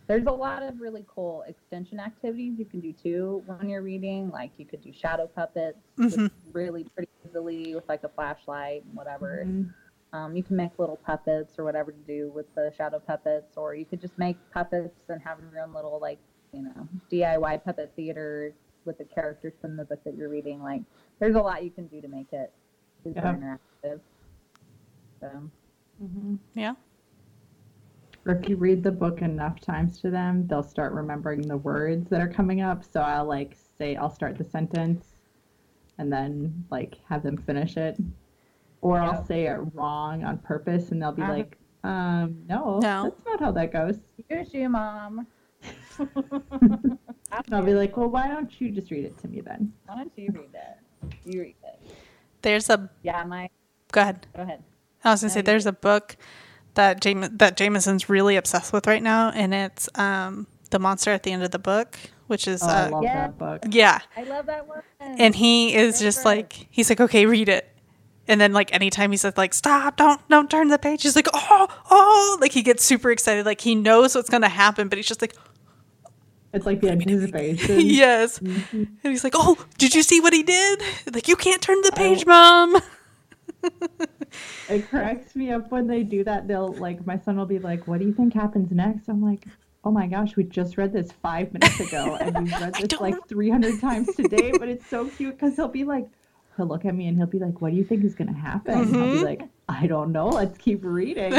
there's a lot of really cool extension activities you can do too when you're reading. Like you could do shadow puppets, Mhm. really pretty easily with like a flashlight and whatever. Mhm. Um, you can make little puppets or whatever to do with the shadow puppets, or you could just make puppets and have your own little like you know DIY puppet theater with the characters from the book that you're reading. Like there's a lot you can do to make it super Yeah. interactive. So Yeah. Or if you read the book enough times to them, they'll start remembering the words that are coming up. So I'll like say I'll start the sentence and then like have them finish it. Or Yeah. I'll say it wrong on purpose and they'll be Uh-huh. like, um, no, No. that's not how that goes. Here's you, mom. I'll be like, well, why don't you just read it to me then? why don't you read it? You read it. There's a Yeah, my. go ahead. Go ahead. I was gonna No, say there's a book that Jame- that Jameson's really obsessed with right now, and it's um, the monster at the end of the book, which is Oh, I uh, love Yeah. that book. yeah, I love that one. and he is just Sure. like he's like okay, read it, and then like anytime he says like stop, don't don't turn the page, he's like oh oh, like he gets super excited, like he knows what's gonna happen, but he's just like It's like the anticipation. yes, Mhm. and he's like oh, did you see what he did? Like you can't turn the page, mom. It cracks me up when they do that. They'll like my son will be like, "What do you think happens next?" I'm like, "Oh my gosh, we just read this five minutes ago, and we've read this like 300 times today." But it's so cute because he'll be like, he'll look at me and he'll be like, "What do you think is gonna happen?" I'll Mhm. be like, "I don't know. Let's keep reading."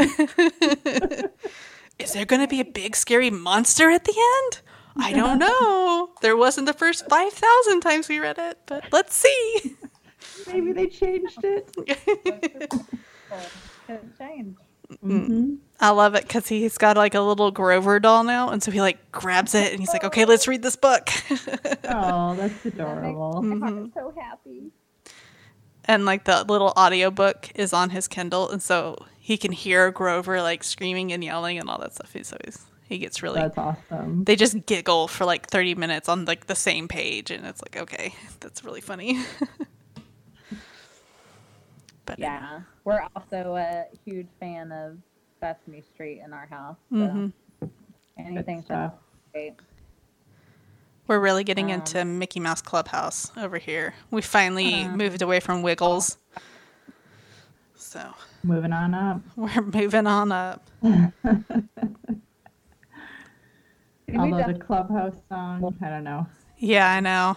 Is there going to be a big scary monster at the end? I don't know. There wasn't the first 5,000 times we read it, but let's see. Maybe they changed it. Could change. hmm I love it because he's got like a little Grover doll now. And so he like grabs it and he's like, okay, let's read this book. Oh, that's That makes adorable. my Mm-hmm. heart so happy. and like the little audiobook is on his Kindle. And so he can hear Grover like screaming and yelling and all that stuff. He's always, he gets really, That's awesome. they just giggle for like 30 minutes on like the same page. And it's like, okay, that's really funny. but Yeah, we're also a huge fan of Sesame Street in our house. So Mhm. anything Good stuff. Sesame We're really getting Um, into Mickey Mouse Clubhouse over here. We finally Uh-huh. moved away from Wiggles. So Moving on up. we're moving on up. We Although the clubhouse song, I don't know. Yeah, I know.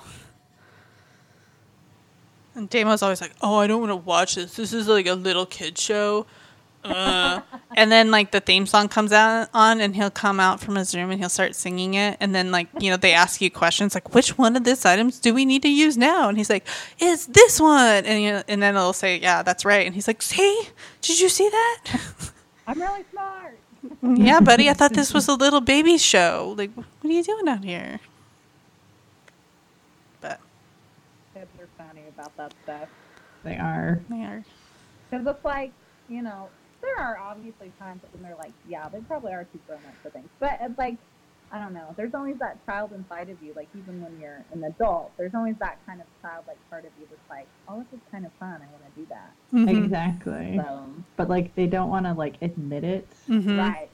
And Damo's always like, "Oh, I don't want to watch this. This is like a little kid show." Uh. and then like the theme song comes out on, and he'll come out from his room and he'll start singing it. And then like you know they ask you questions like, "Which one of these items do we need to use now?" And he's like, "It's this one." And you know, and then it'll say, "Yeah, that's right." And he's like, "See, did you see that?" I'm really smart. Yeah, buddy. I thought this was a little baby show. Like, what are you doing out here? But Kids are funny about that stuff. They are. they are. Because it's like, you know, there are obviously times when they're like, yeah, they probably are too grown up for things. But it's like, I don't know. There's always that child inside of you. Like even when you're an adult, there's always that kind of childlike part of you that's like, oh, this is kind of fun. I want to do that. Mhm. Exactly. So But like they don't want to like admit it. Mhm. right,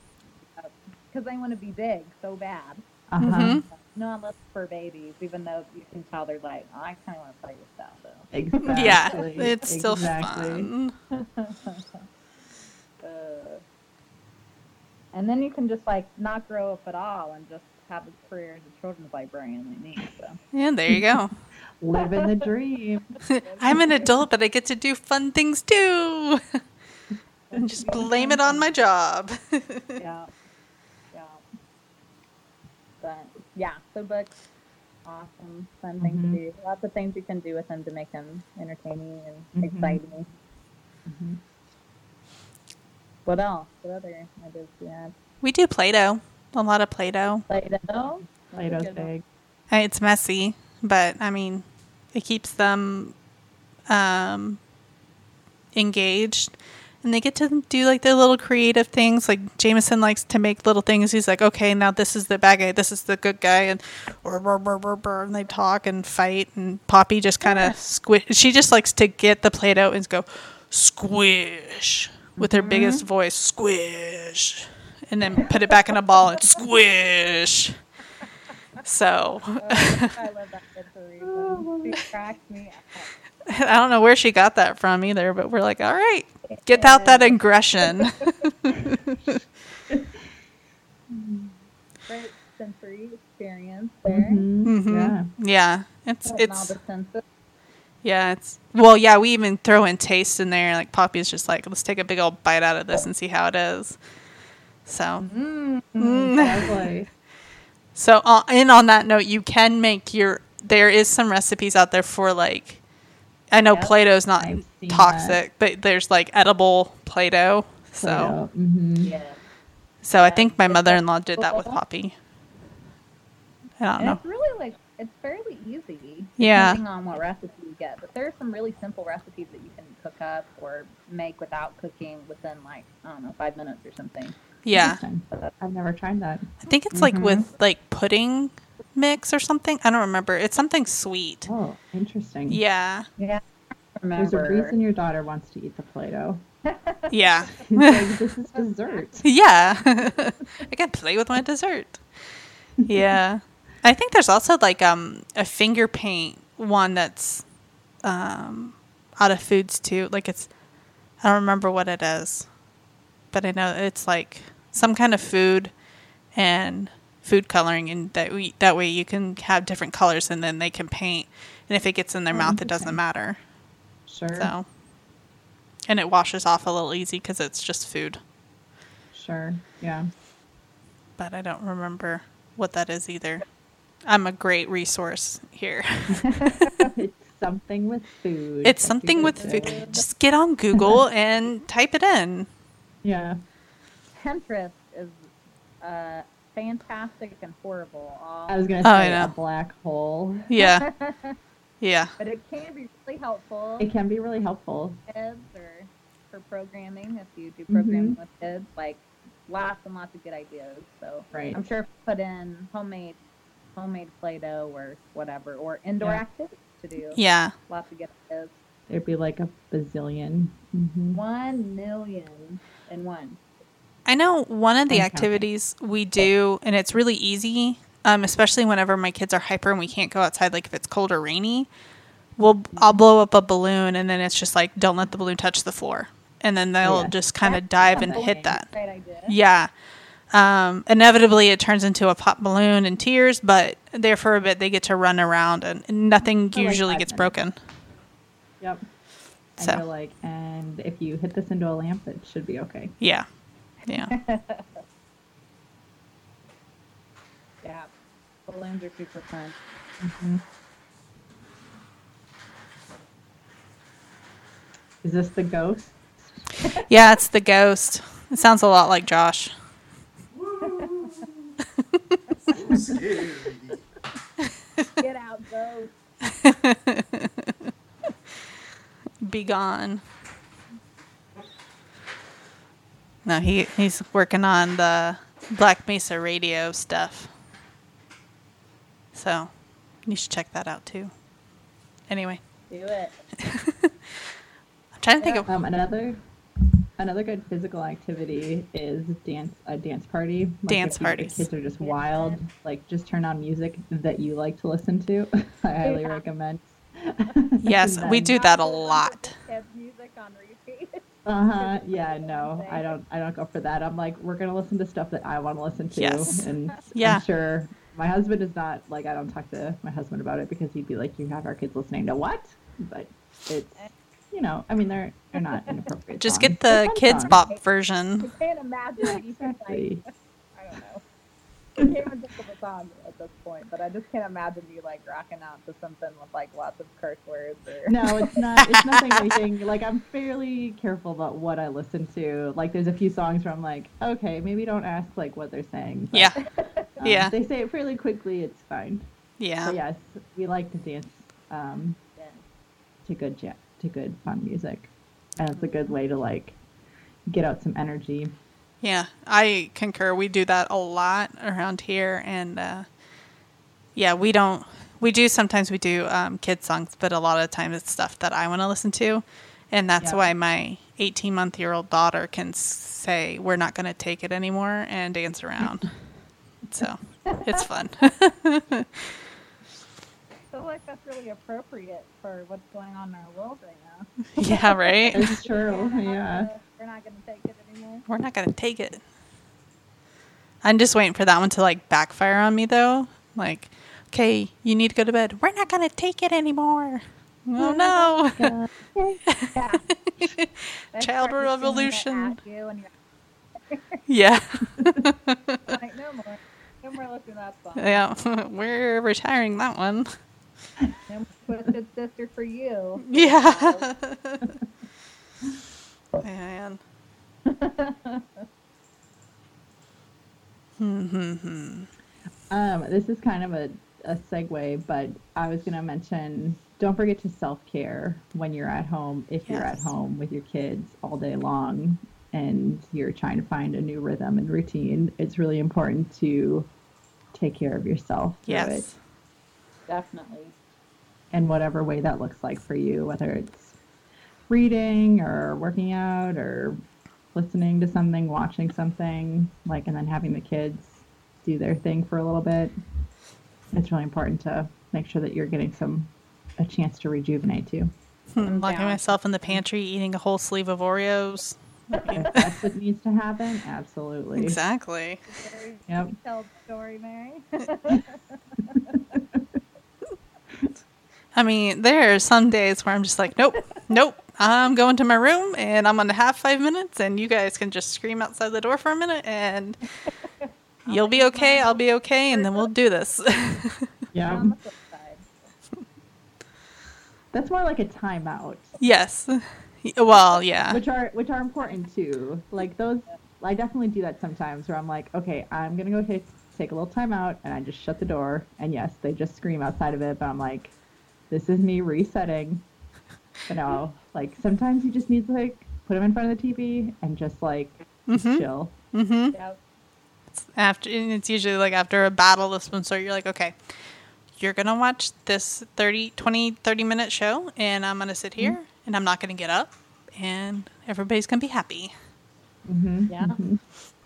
because they want to be big so bad. Uh huh. Mhm. No, unless for babies, even though you can tell they're like, oh, I kind of want to play with that though. Exactly. Yeah, it's still Exactly. fun. Uh, and then you can just like not grow up at all and just have a career as a children's librarian like me. So Yeah, there you go. Living the dream. I'm an adult, but I get to do fun things too. and just blame it on my job. yeah, yeah. But yeah, so books, awesome, fun thing Mhm. to do. Lots of things you can do with them to make them entertaining and Mhm. exciting. Mhm. What else? What other ideas do you have? we do Play-Doh. A lot of Play-Doh. Play-Doh. Play-Doh's big. Uh, It's messy, but I mean, it keeps them um, engaged. And they get to do like their little creative things. Like Jameson likes to make little things. He's like, okay, now this is the bad guy, this is the good guy, and and they talk and fight. And Poppy just kind of squish. She just likes to get the Play-Doh and go squish with her biggest voice, squish, and then put it back in a ball and squish. So Oh, I love that for a. She cracks me up. I don't know where she got that from either, but we're like, all right, get out that aggression. Great sensory experience there. Mhm. Mhm. Yeah. yeah, it's Hitting all it's the senses. Yeah, it's well, yeah. We even throw in taste in there. Like Poppy's just like, let's take a big old bite out of this and see how it is. So, Mm. Lovely. so uh, and on that note, you can make your. There is some recipes out there for like, I know Yep. Play-Doh's not I've seen toxic, but there's like edible Play-Doh. So, hmm Yeah. so I think my mother-in-law did that with. Poppy. I don't And know. it's really like it's fairly easy. Yeah. Depending on what recipe you get, but there are some really simple recipes that you can cook up or make without cooking within like I don't know five minutes or something. Yeah, I've never tried that. I think it's like Mhm. with like pudding mix or something. I don't remember. It's something sweet. Oh, interesting. Yeah, Yeah. There's a reason your daughter wants to eat the Play-Doh. yeah, She's like, this is dessert. yeah. I can play with my dessert. Yeah, I think there's also like um a finger paint one that's um out of foods too. Like it's I don't remember what it is, but I know it's like some kind of food and food coloring, and that we that way you can have different colors, and then they can paint. And if it gets in their Oh, mouth, it doesn't matter. Sure. So, and it washes off a little easy because it's just food. Sure. Yeah. But I don't remember what that is either. I'm a great resource here. it's something with food. it's like something with said. food. Just get on Google and type it in. Yeah. Pinterest is uh, fantastic and horrible. All. I was gonna Oh, I say know. a black hole. Yeah, yeah, but it can be really helpful. It can be really helpful. kids or for programming if you do Mm-hmm. programming with kids like lots and lots of good ideas so Right. i'm sure if you put in homemade homemade play-doh or whatever or indoor Yeah. activities to do yeah. lots of good ideas There'd be like a bazillion. hmm one million and one I know one of the And counting. activities we do, and it's really easy, um, especially whenever my kids are hyper and we can't go outside, like if it's cold or rainy. We'll I'll blow up a balloon, and then it's just like don't let the balloon touch the floor, and then they'll Yeah. just kind of dive and hit that. great idea Yeah. Um, inevitably, it turns into a pop balloon and tears, but there for a bit, they get to run around and nothing For usually five gets minutes. broken. Yep. And So. you're like, and if you hit this into a lamp, it should be okay. Yeah. Yeah. yeah balloons are super fun mm-hmm. Is this the ghost? Yeah, it's the ghost. It sounds a lot like Josh. get out go Be gone. No, he he's working on the Black Mesa radio stuff. So, you should check that out too. Anyway, do it I'm trying to think of Um, another another good physical activity is dance a dance party. Like Dance if you- the parties. kids are just wild. Like just turn on music that you like to listen to. I highly Yeah. recommend. Yes, we do that a lot. music on repeat Uh huh. Yeah. No, I don't. I don't go for that. I'm like, we're gonna listen to stuff that I want to listen to. Yes. And Yeah. I'm sure my husband is not like. I don't talk to my husband about it because he'd be like, "You have our kids listening to what?" But it's, you know, I mean, they're they're not inappropriate. Just songs. get the kids songs. bop version. I can't imagine you can like Exactly. I don't know. I can't even think of a song at this point, but I just can't imagine you like rocking out to something with like lots of curse words or No, it's not. It's nothing. Anything like I'm fairly careful about what I listen to. Like, there's a few songs where I'm like, okay, maybe don't ask like what they're saying. but, Yeah. um, Yeah. they say it fairly quickly. It's fine. Yeah. But yes, we like to dance um, Yeah. to good ja- to good fun music, and it's a good way to like get out some energy. Yeah, I concur. We do that a lot around here, and uh, yeah, we don't. We do sometimes we do um, kid songs, but a lot of times it's stuff that I want to listen to, and that's Yeah. why my 18 month year old daughter can say we're not going to take it anymore and dance around. so it's fun. I feel like that's really appropriate for what's going on in our world right now. yeah, right. It's true. We're Yeah. gonna- We're not gonna take it anymore. We're not going to take it. I'm just waiting for that one to like backfire on me though. Like, okay, you need to go to bed. We're not going to take it anymore. Oh no. Yeah. Child start just singing it revolution. at you and you're Yeah. like, no more. No more looking that song. yeah. We're retiring that one. No Twisted Sister for you. Yeah. Man. Hmm. Um, this is kind of a, a segue, but I was going to mention don't forget to self care when you're at home, if you're at home with your kids all day long and you're trying to find a new rhythm and routine. It's really important to take care of yourself through it Yes. Definitely. in whatever way that looks like for you, whether it's reading or working out or listening to something, watching something, like, and then having the kids do their thing for a little bit. It's really important to make sure that you're getting some a chance to rejuvenate too. Hmm, Locking down. myself in the pantry, eating a whole sleeve of Oreos. If that's what needs to happen, absolutely. Exactly. Very Yep. detailed story, Mary. I mean, there are some days where I'm just like, nope, nope. I'm going to my room and I'm going to have five minutes, and you guys can just scream outside the door for a minute, and you'll be okay. I'll be okay, and then we'll do this. Yeah. On the flip side. That's more like a timeout, yes. Well, yeah. which are which are important too. Like those, I definitely do that sometimes where I'm like, okay, I'm gonna go take take a little timeout, and I just shut the door. And yes, they just scream outside of it, but I'm like, this is me resetting. You know, like sometimes you just need to like put them in front of the TV and just like Mhm. chill. Mm-hmm. Yep. After, and it's usually like after a battle of some sort, you're like, okay, you're going to watch this 30, 20, 30 minute show, and I'm going to sit here, and I'm not going to get up, and everybody's going to be happy. hmm Yeah.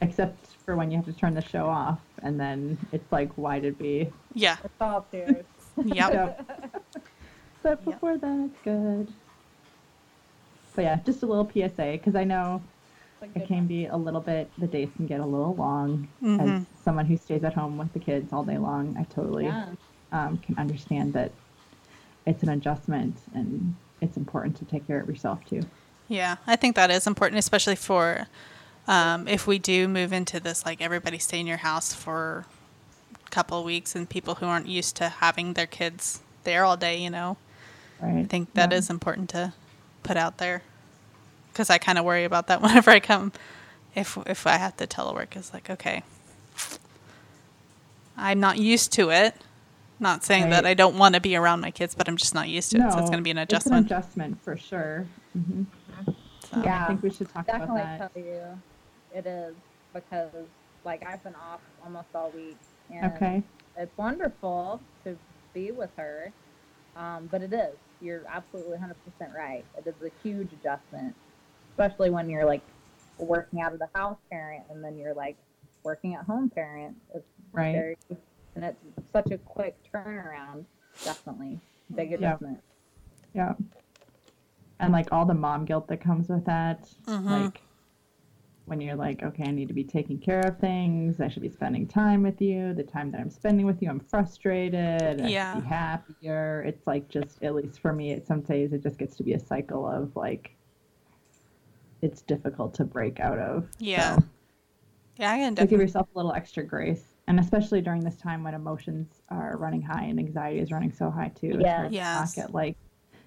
Except for when you have to turn the show off, and then it's like, why did we? Yeah. It's all tears. Yep. Yep. But Yep. before then, it's good. But yeah, just a little PSA because I know it can one. be a little bit. The days can get a little long. Mhm. As someone who stays at home with the kids all day long, I totally Yeah. um, can understand that it's an adjustment and it's important to take care of yourself too. Yeah, I think that is important, especially for um, if we do move into this, like everybody stay in your house for a couple of weeks, and people who aren't used to having their kids there all day, you know, Right. I think that Yeah. is important to put out there because I kind of worry about that whenever I come. If if I have to telework, it's like okay, I'm not used to it. Not saying that I don't want to be around my kids, but I'm just not used to it, so it's going to be an adjustment. It's an adjustment for sure. hmm So- Yeah, I think we should talk Definitely about that. tell you it is because like I've been off almost all week and Okay. it's wonderful to be with her. Um, but it is. You're absolutely 100% right. It is a huge adjustment, especially when you're like working out of the house parent and then you're like working at home parent. It's Right. very, and it's such a quick turnaround. Definitely. Big adjustment. Yeah. And like all the mom guilt that comes with that. Mhm. Like when you're like, okay, I need to be taking care of things. I should be spending time with you. The time that I'm spending with you, I'm frustrated. I Yeah. should be happier. It's like just, at least for me, it some days it just gets to be a cycle of like, it's difficult to break out of. Yeah. So, Yeah, I can so give yourself a little extra grace. And especially during this time when emotions are running high and anxiety is running so high too. It's Yeah. hard to not get like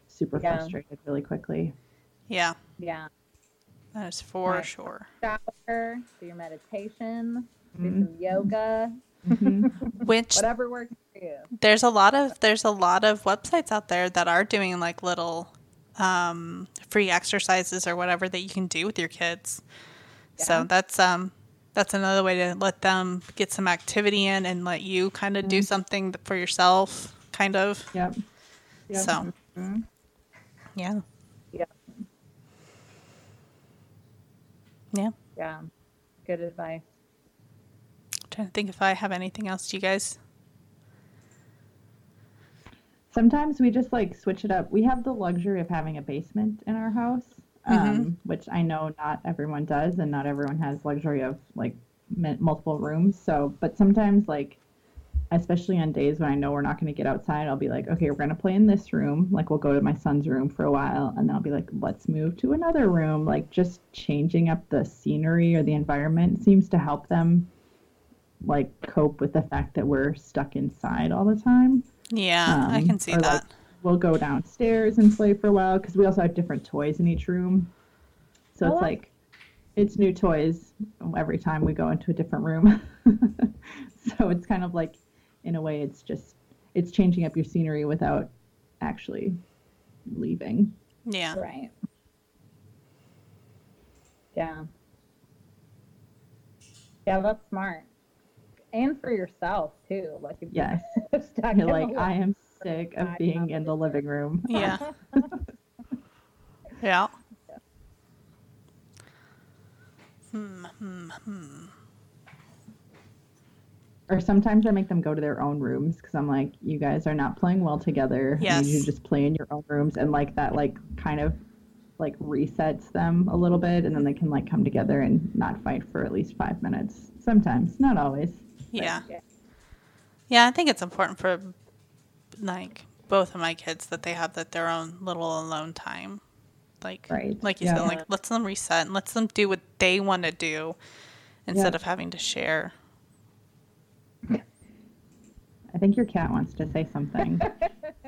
super Yeah. frustrated really quickly. Yeah, Yeah. That is for Right. sure. Shower, do your meditation, do Mhm. some yoga, Mhm. Which whatever works for you. there's a lot of there's a lot of websites out there that are doing like little um, free exercises or whatever that you can do with your kids. So that's um that's another way to let them get some activity in and let you kind of do something for yourself, kind of. Yep. Yep. So Mhm. yeah, Yeah. Yeah. Yeah. Good advice. trying to think if I have anything else. Do you guys? Sometimes we just like switch it up. We have the luxury of having a basement in our house, um, which I know not everyone does, and not everyone has luxury of like m- multiple rooms. So, but sometimes like especially on days when I know we're not going to get outside, I'll be like, okay, we're going to play in this room. Like, we'll go to my son's room for a while, and then I'll be like, let's move to another room. Like, just changing up the scenery or the environment seems to help them, like, cope with the fact that we're stuck inside all the time. Yeah, I Um, can see that. like, we'll go downstairs and play for a while because we also have different toys in each room. So Oh, it's like it's new toys every time we go into a different room. so it's kind of like in a way it's just it's changing up your scenery without actually leaving. yeah. Right. Yeah. Yeah, that's smart. And for yourself too. Like if Yes. you're stuck You're like I am sick of being in the living room. Yeah. yeah. Hmm, hmm, hmm. Or sometimes I make them go to their own rooms because I'm like, you guys are not playing well together. Need you just play in your own rooms, and like that, like kind of like resets them a little bit, and then they can like come together and not fight for at least five minutes. Sometimes, not always. Yeah. Yeah. Yeah, I think it's important for like both of my kids that they have that their own little alone time. Like Right, like you yeah. said, like lets them reset and lets them do what they want to do instead Yeah. of having to share. I think your cat wants to say something.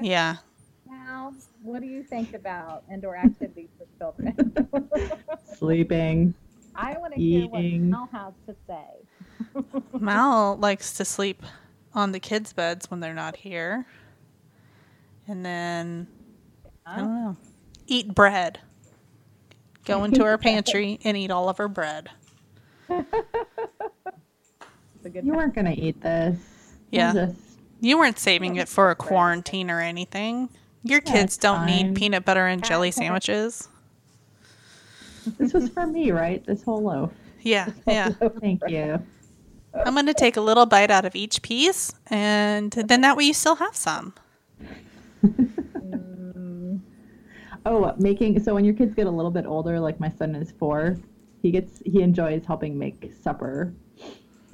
Yeah. Now, what do you think about indoor activities for children? Sleeping. I want to hear what Eating. Mel has to say. Mal likes to sleep on the kids' beds when they're not here. And then I don't know. Eat bread. Go into our pantry and eat all of our bread. It's a good You time. weren't gonna eat this. We'll Yeah. just- You weren't saving it for a quarantine or anything. Your Yeah, kids don't need peanut butter and jelly sandwiches. this was for me, right? This whole loaf. Yeah, yeah. Thank you. I'm going to take a little bite out of each piece, and then that way you still have some. Oh, making so when your kids get a little bit older, like my son is four, he gets he enjoys helping make supper.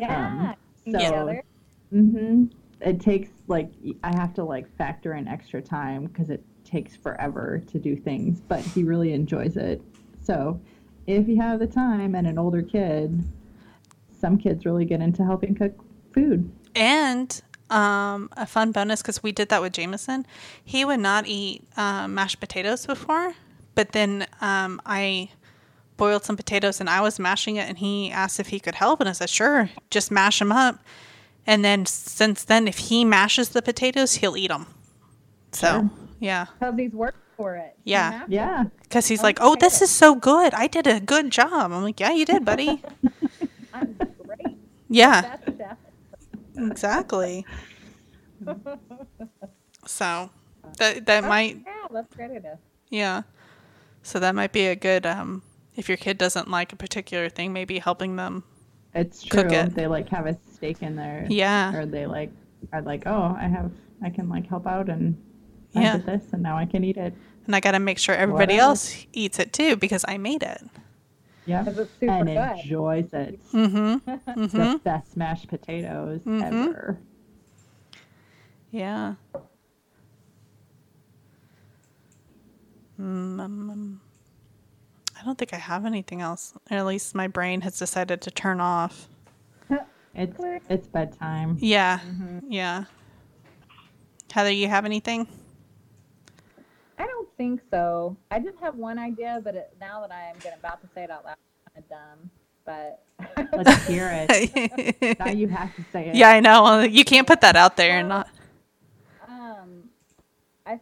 Yeah. so- together. hmm It takes like I have to like factor in extra time because it takes forever to do things, but he really enjoys it. So, if you have the time and an older kid, some kids really get into helping cook food. And um, a fun bonus because we did that with Jameson. He would not eat um, mashed potatoes before, but then um, I boiled some potatoes and I was mashing it, and he asked if he could help, and I said, "Sure, just mash them up." And then since then, if he mashes the potatoes, he'll eat them. So Sure. yeah, Because he's worked for it. Yeah. Yeah, because he's like, "Oh, this is so good! I did a good job." I'm like, "Yeah, you did, buddy." I'm great. yeah, Best exactly. So that that might Yeah, that's a great idea. Yeah. So that might be a good um if your kid doesn't like a particular thing, maybe helping them. it's true. Cook it. They like have a stake in there. Yeah. Or they like are like, oh, I have I can like help out and I Yeah. did this and now I can eat it. And I got to make sure everybody Whatever. else eats it too because I made it. Yeah. 'Cause it's super and good. enjoys it. Mm-hmm. the Mhm. best mashed potatoes Mhm. ever. Yeah. Mm, um, um, I don't think I have anything else. Or at least my brain has decided to turn off. It's it's bedtime. Yeah. Mm-hmm. Yeah. Heather, you have anything? I don't think so. I did have one idea, but it, now that I am getting about to say it out loud, I'm dumb. But Let's hear it. now you have to say it. yeah, I know. You can't put that out there and not. um, I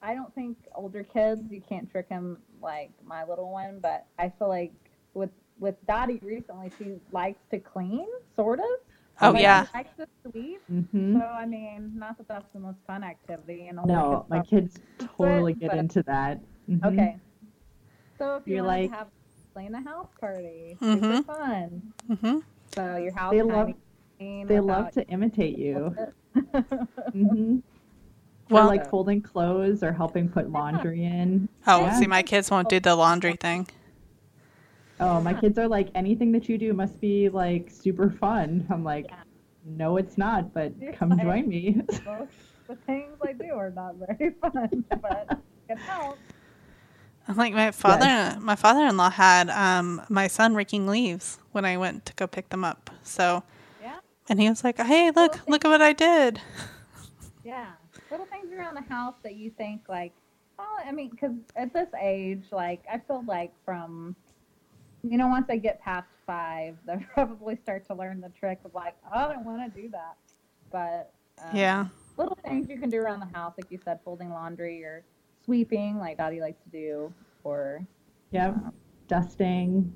I don't think older kids you can't trick them like my little one, but I feel like with with Dottie recently she likes to clean, sort of. Oh But yeah. She likes to sweep. hmm So I mean, not that that's the most fun activity, and No, my kids totally get but- into that. Mhm. Okay. So if you You're want like- to have clean a house party, Mhm. super fun. Mhm. So your house They love- They love to imitate you. hmm Well- or like folding clothes or helping put laundry in. Oh, Yeah. see, my kids won't do the laundry thing. Oh, my kids are like anything that you do must be like super fun. I'm like, Yeah. no, it's not, but You're come like- join me. Most the things I do are not very fun, but it helps. Like my father, my father-in-law had um, my son raking leaves when I went to go pick them up. So, Yeah, and he was like, "Hey, look, look at what I did." yeah. Little things around the house that you think like, oh, I mean, because at this age, like I feel like from, you know, once they get past five, they probably start to learn the trick of like, oh, I don't want to do that. But um, Yeah, little things you can do around the house, like you said, folding laundry or sweeping, like Dottie likes to do, or yep. Dusting,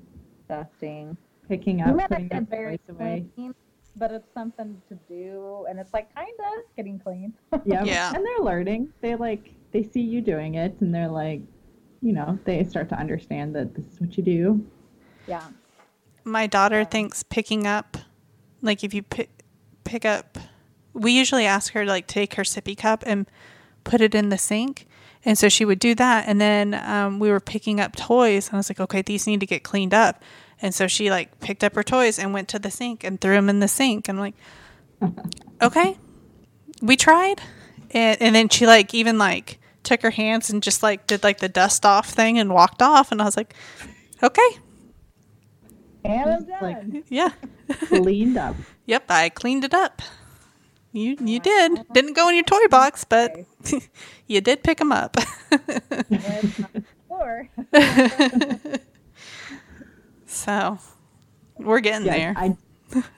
dusting. picking up, might putting not their get very toys away. clean, but it's something to do, and it's like kind of getting clean. Yep. Yeah. And they're learning. They like they see you doing it and they're like, you know, they start to understand that this is what you do. yeah. my daughter thinks picking up, like if you pick pick up, we usually ask her to like take her sippy cup and put it in the sink. And so she would do that. And then um, we were picking up toys. And I was like, okay, these need to get cleaned up. And so she like picked up her toys and went to the sink and threw them in the sink. And I'm like, okay, we tried. And, and then she like even like took her hands and just like did like the dust off thing and walked off. And I was like, okay, And like- yeah. Cleaned up. Yep, I cleaned it up. You you did. Didn't go in your toy box, but you did pick them up. It's on the floor. So we're getting Yes, there. I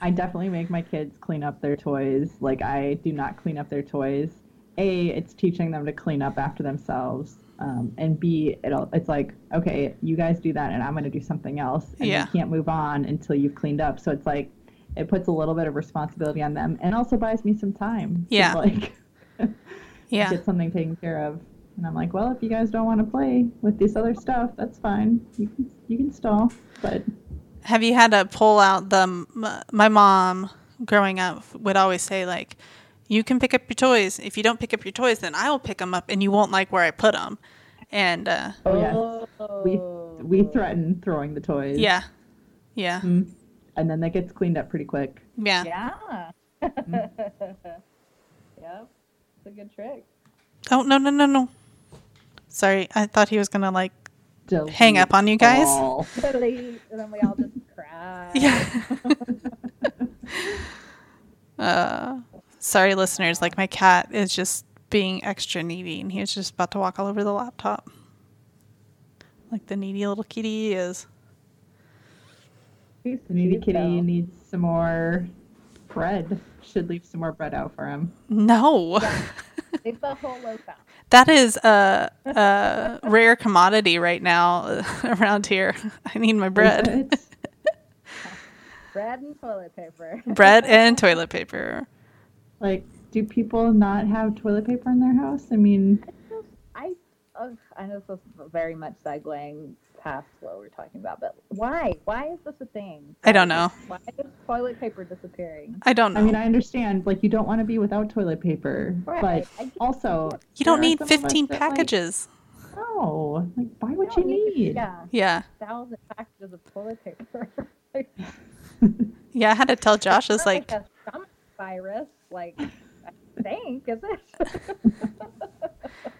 I definitely make my kids clean up their toys. Like I do not clean up their toys. A, it's teaching them to clean up after themselves. Um, and B, it'll, it's like, okay, you guys do that, and I'm going to do something else, and Yeah. you can't move on until you've cleaned up. So it's like, it puts a little bit of responsibility on them, and also buys me some time. to, Yeah. like yeah. get something taken care of. And I'm like, well, if you guys don't want to play with this other stuff, that's fine. You can you can stall, but Have you had to pull out the? My mom, growing up, would always say like, "You can pick up your toys. If you don't pick up your toys, then I will pick them up, and you won't like where I put them." And uh, oh yes, we we threaten throwing the toys. yeah, yeah, Mhm. and then that gets cleaned up pretty quick. yeah. Yeah. yep. It's a good trick. Oh no no no no. Sorry, I thought he was gonna like Delete hang up on you guys. all. Delete, and then we all just cry. Yeah. uh, sorry, listeners. Like my cat is just being extra needy, and he was just about to walk all over the laptop, like the needy little kitty he is. He's The needy cute, kitty though. needs some more bread. Should leave some more bread out for him. No, Leave the whole loaf out. that is a, a rare commodity right now around here. I need my bread, Bread and toilet paper. bread and toilet paper. like, do people not have toilet paper in their house? I mean, I, I know this is very much segueing past what we're talking about, but why? Why is this a thing? I don't know. Why is toilet paper disappearing? I don't know. I mean, I understand. Like, you don't want to be without toilet paper, Right. but also, you don't need some of us 15 that, like, packages. no, like, why would No, you need? Yeah, Yeah. thousand packages of toilet paper. like, Yeah, I had to tell Josh, It's was not like, a stomach virus. Like, I think is it?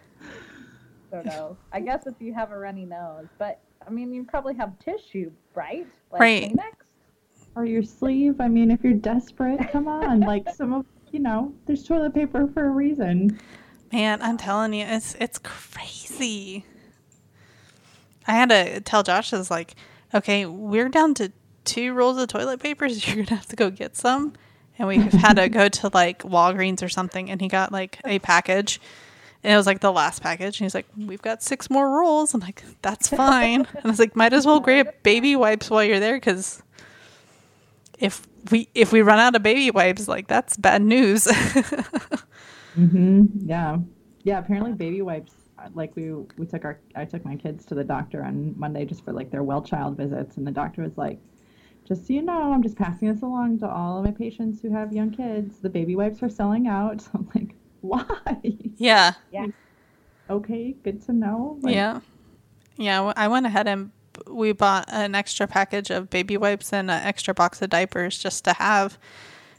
don't know. I guess if you have a runny nose, but I mean, you probably have tissue, right? Like Right. Kleenex? Or your sleeve. I mean, if you're desperate, come on. like, some of, you know, there's toilet paper for a reason. Man, I'm telling you, it's it's crazy. I had to tell Josh, I was like, okay, we're down to two rolls of toilet paper, so you're gonna have to go get some. And we had to go to like Walgreens or something, and he got like a package. And it was like the last package. And he's like, We've got six more rolls. I'm like, That's fine. And I was like, Might as well grab baby wipes while you're there because if we if we run out of baby wipes, like that's bad news. hmm Yeah. Yeah. Apparently, baby wipes. Like we we took our I took my kids to the doctor on Monday just for like their well child visits, and the doctor was like, "Just so you know, I'm just passing this along to all of my patients who have young kids. The baby wipes are selling out." So I'm like, "Why?" yeah. Yeah. okay, good to know. Like, yeah. Yeah, I went ahead and we bought an extra package of baby wipes and an extra box of diapers just to have.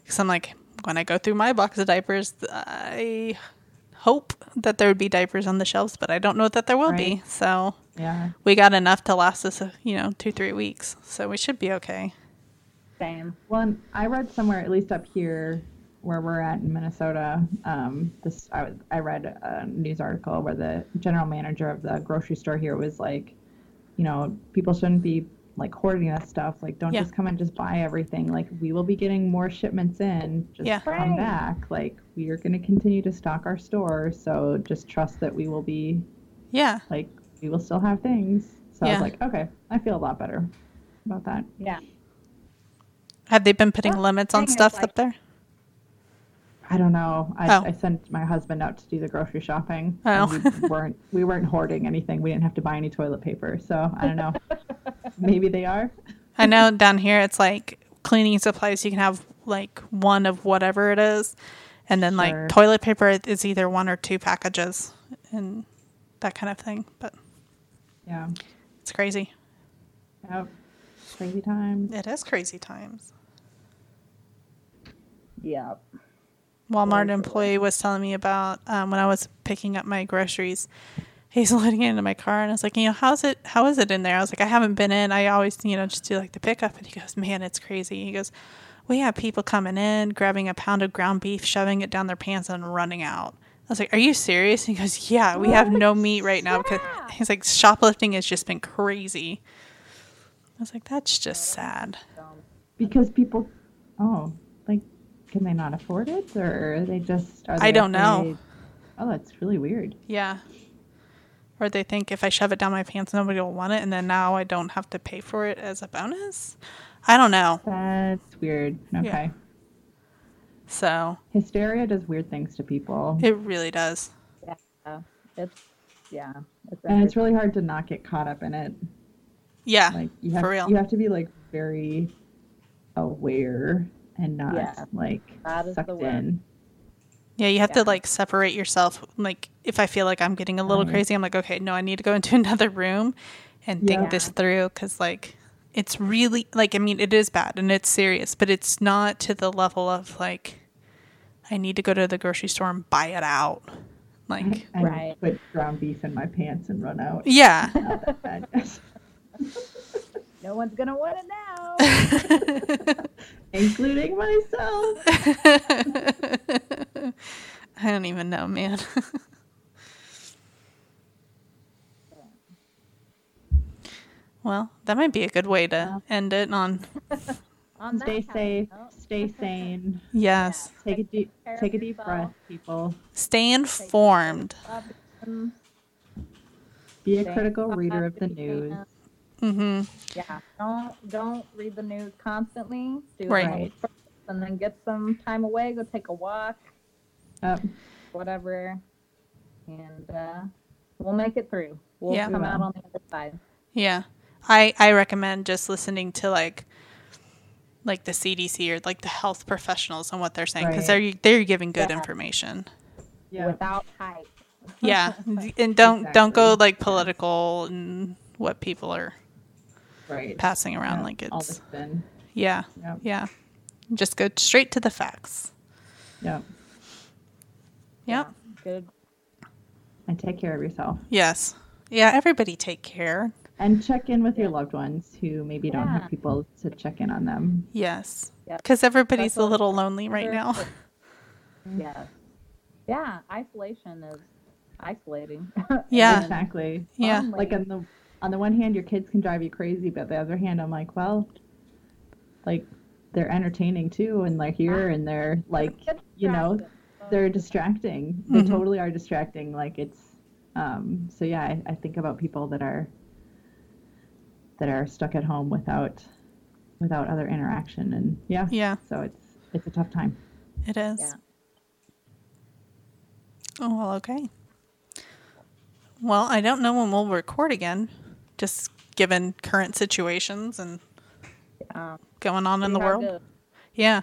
Because I'm like, when I go through my box of diapers, I hope that there would be diapers on the shelves, but I don't know that there will be. So Yeah. we got enough to last us, you know, two three weeks. So we should be okay. Same. Well, I read somewhere, at least up here where we're at in Minnesota, um, this I, I read a news article where the general manager of the grocery store here was like, you know, people shouldn't be like hoarding this stuff. Like, don't Yeah. just come and just buy everything. Like, we will be getting more shipments in. Just Yeah. come back. Like, we are going to continue to stock our store. So just trust that we will be Yeah. like, we will still have things. So I was like, okay, I feel a lot better about that. Yeah. Have they been putting Well, limits on stuff like- up there? I don't know. I, Oh. I sent my husband out to do the grocery shopping. Oh. We weren't we weren't hoarding anything. We didn't have to buy any toilet paper. So I don't know. Maybe they are. I know down here it's like cleaning supplies. You can have like one of whatever it is, and then Sure. like toilet paper is either one or two packages, and that kind of thing. But Yeah. it's crazy. Yep. Crazy times. It is crazy times. Yeah. Walmart employee was telling me about um, when I was picking up my groceries. He's letting it into my car, and I was like, you know, how's it? How is it in there? I was like, I haven't been in. I always, you know, just do like the pickup. And he goes, man, it's crazy. He goes, we have people coming in, grabbing a pound of ground beef, shoving it down their pants, and running out. I was like, are you serious? He goes, yeah, we have no meat right now because Yeah. he's like, shoplifting has just been crazy. I was like, that's just sad. Because people oh, like can they not afford it or are they just are I don't know. Oh, that's really weird. Yeah. Or they think if I shove it down my pants, nobody will want it, and then now I don't have to pay for it as a bonus. I don't know. That's weird. Okay. So Hysteria does weird things to people. it really does. Yeah. It's yeah. It's and it's really hard to not get caught up in it. Yeah. Like you have For real. you have to be like very aware and not Yeah. like That is sucked word. in. yeah, you have to like separate yourself. Like if I feel like I'm getting a little Right. crazy, I'm like, okay, no, I need to go into another room and think Yeah. this through because like it's really like I mean it is bad and it's serious, but it's not to the level of like I need to go to the grocery store and buy it out. Like and Right. put ground beef in my pants and run out. yeah. Not that bad. no one's gonna want it now. Including myself. I don't even know, man. well, that might be a good way to end it on On Stay safe. note, Stay sane. yes. Take a deep take a deep yourself. breath, people. Stay informed. Be a critical reader of the if you news. Can. Mhm. Yeah. Don't don't read the news constantly. Do Right. first, and then get some time away. Go take a walk, Uh, whatever, and uh, we'll make it through. We'll Yeah. come out on the other side. Yeah. I I recommend just listening to like like the CDC or like the health professionals and what they're saying because they're they're giving good Yeah. information. yeah. Without hype. Yeah, and don't don't go like political and what people are right. passing around Yeah, like all it's the spin. yeah Yep. yeah. Just go straight to the facts. Yep. Yep. Good. And take care of yourself. Yes. Yeah. Everybody take care. And check in with your loved ones who maybe don't have people to check in on them. Yes. Yep. Because everybody's That's a little lonely right now. Yes. Yeah. Isolation is isolating. Yeah. Exactly. Yeah. Lonely. Like in the on the one hand your kids can drive you crazy, but the other hand I'm like, well, like they're entertaining too and they're here and they're like you know, they're distracting. They Mhm. totally are distracting. Like it's um so yeah, I, I think about people that are that are stuck at home without without other interaction and yeah. Yeah. So it's it's a tough time. It is. Yeah. Oh well. Okay. Well, I don't know when we'll record again, just given current situations and Um, going on in the world. Yeah.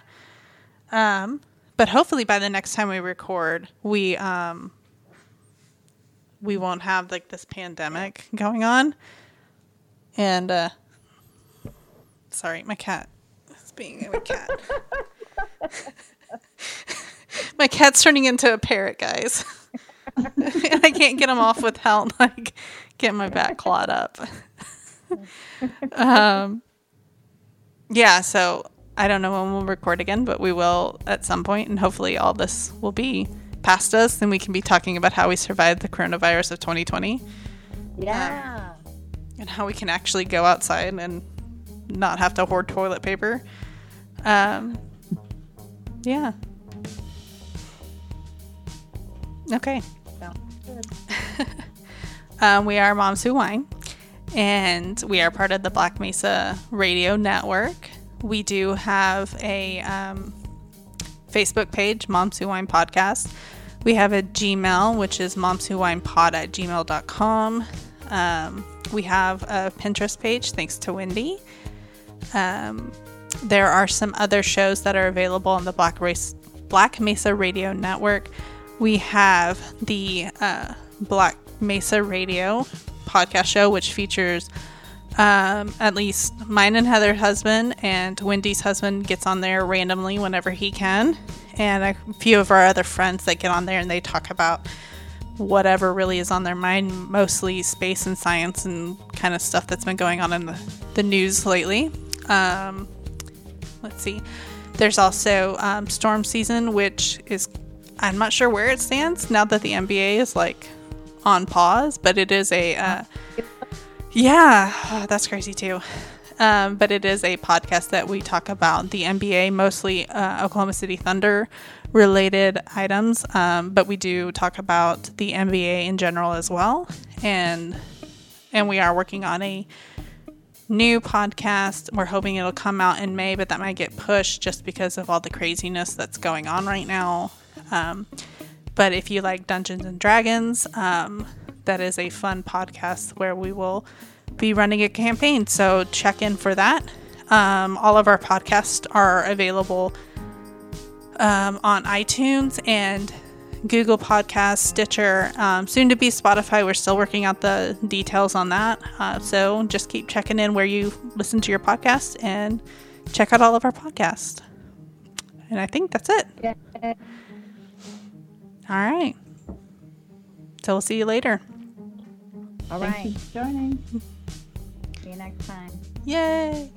Um, but hopefully by the next time we record, we um we won't have like this pandemic going on. And uh sorry, my cat is being a cat. My cat's turning into a parrot, guys. and I can't get him off without like getting my back clawed up. um, yeah, so I don't know when we'll record again, but we will at some point, and hopefully all this will be past us, and we can be talking about how we survived the coronavirus of 2020 Yeah. and how we can actually go outside and not have to hoard toilet paper. Um, yeah. Okay. Um, we are Moms Who Wine, and we are part of the Black Mesa Radio Network. We do have a um, Facebook page, Moms Who Wine Podcast. We have a Gmail, which is Moms Who Wine Pod at gmail.com. Um, we have a Pinterest page, thanks to Wendy. Um, there are some other shows that are available on the Black Race Black Mesa Radio Network. We have the uh, Black Mesa Radio podcast show, which features um, at least mine and Heather's husband, and Wendy's husband gets on there randomly whenever he can, and a few of our other friends that get on there and they talk about whatever really is on their mind, mostly space and science and kind of stuff that's been going on in the, the news lately. Um, let's see. There's also um, Storm Season, which is, I'm not sure where it stands now that the NBA is like on pause, but it is a, uh, yeah, oh, that's crazy too. Um, but it is a podcast that we talk about the NBA, mostly uh, Oklahoma City Thunder related items. Um, but we do talk about the NBA in general as well, and and we are working on a new podcast. We're hoping it'll come out in May, but that might get pushed just because of all the craziness that's going on right now. Um, but if you like Dungeons and Dragons, um, that is a fun podcast where we will be running a campaign. So check in for that. Um, all of our podcasts are available um, on iTunes and Google Podcasts, Stitcher, um, soon to be Spotify. We're still working out the details on that. Uh, so just keep checking in where you listen to your podcast and check out all of our podcasts. And I think that's it. Yeah. All right. So we'll see you later. All Thank right. you for joining. See you next time. Yay.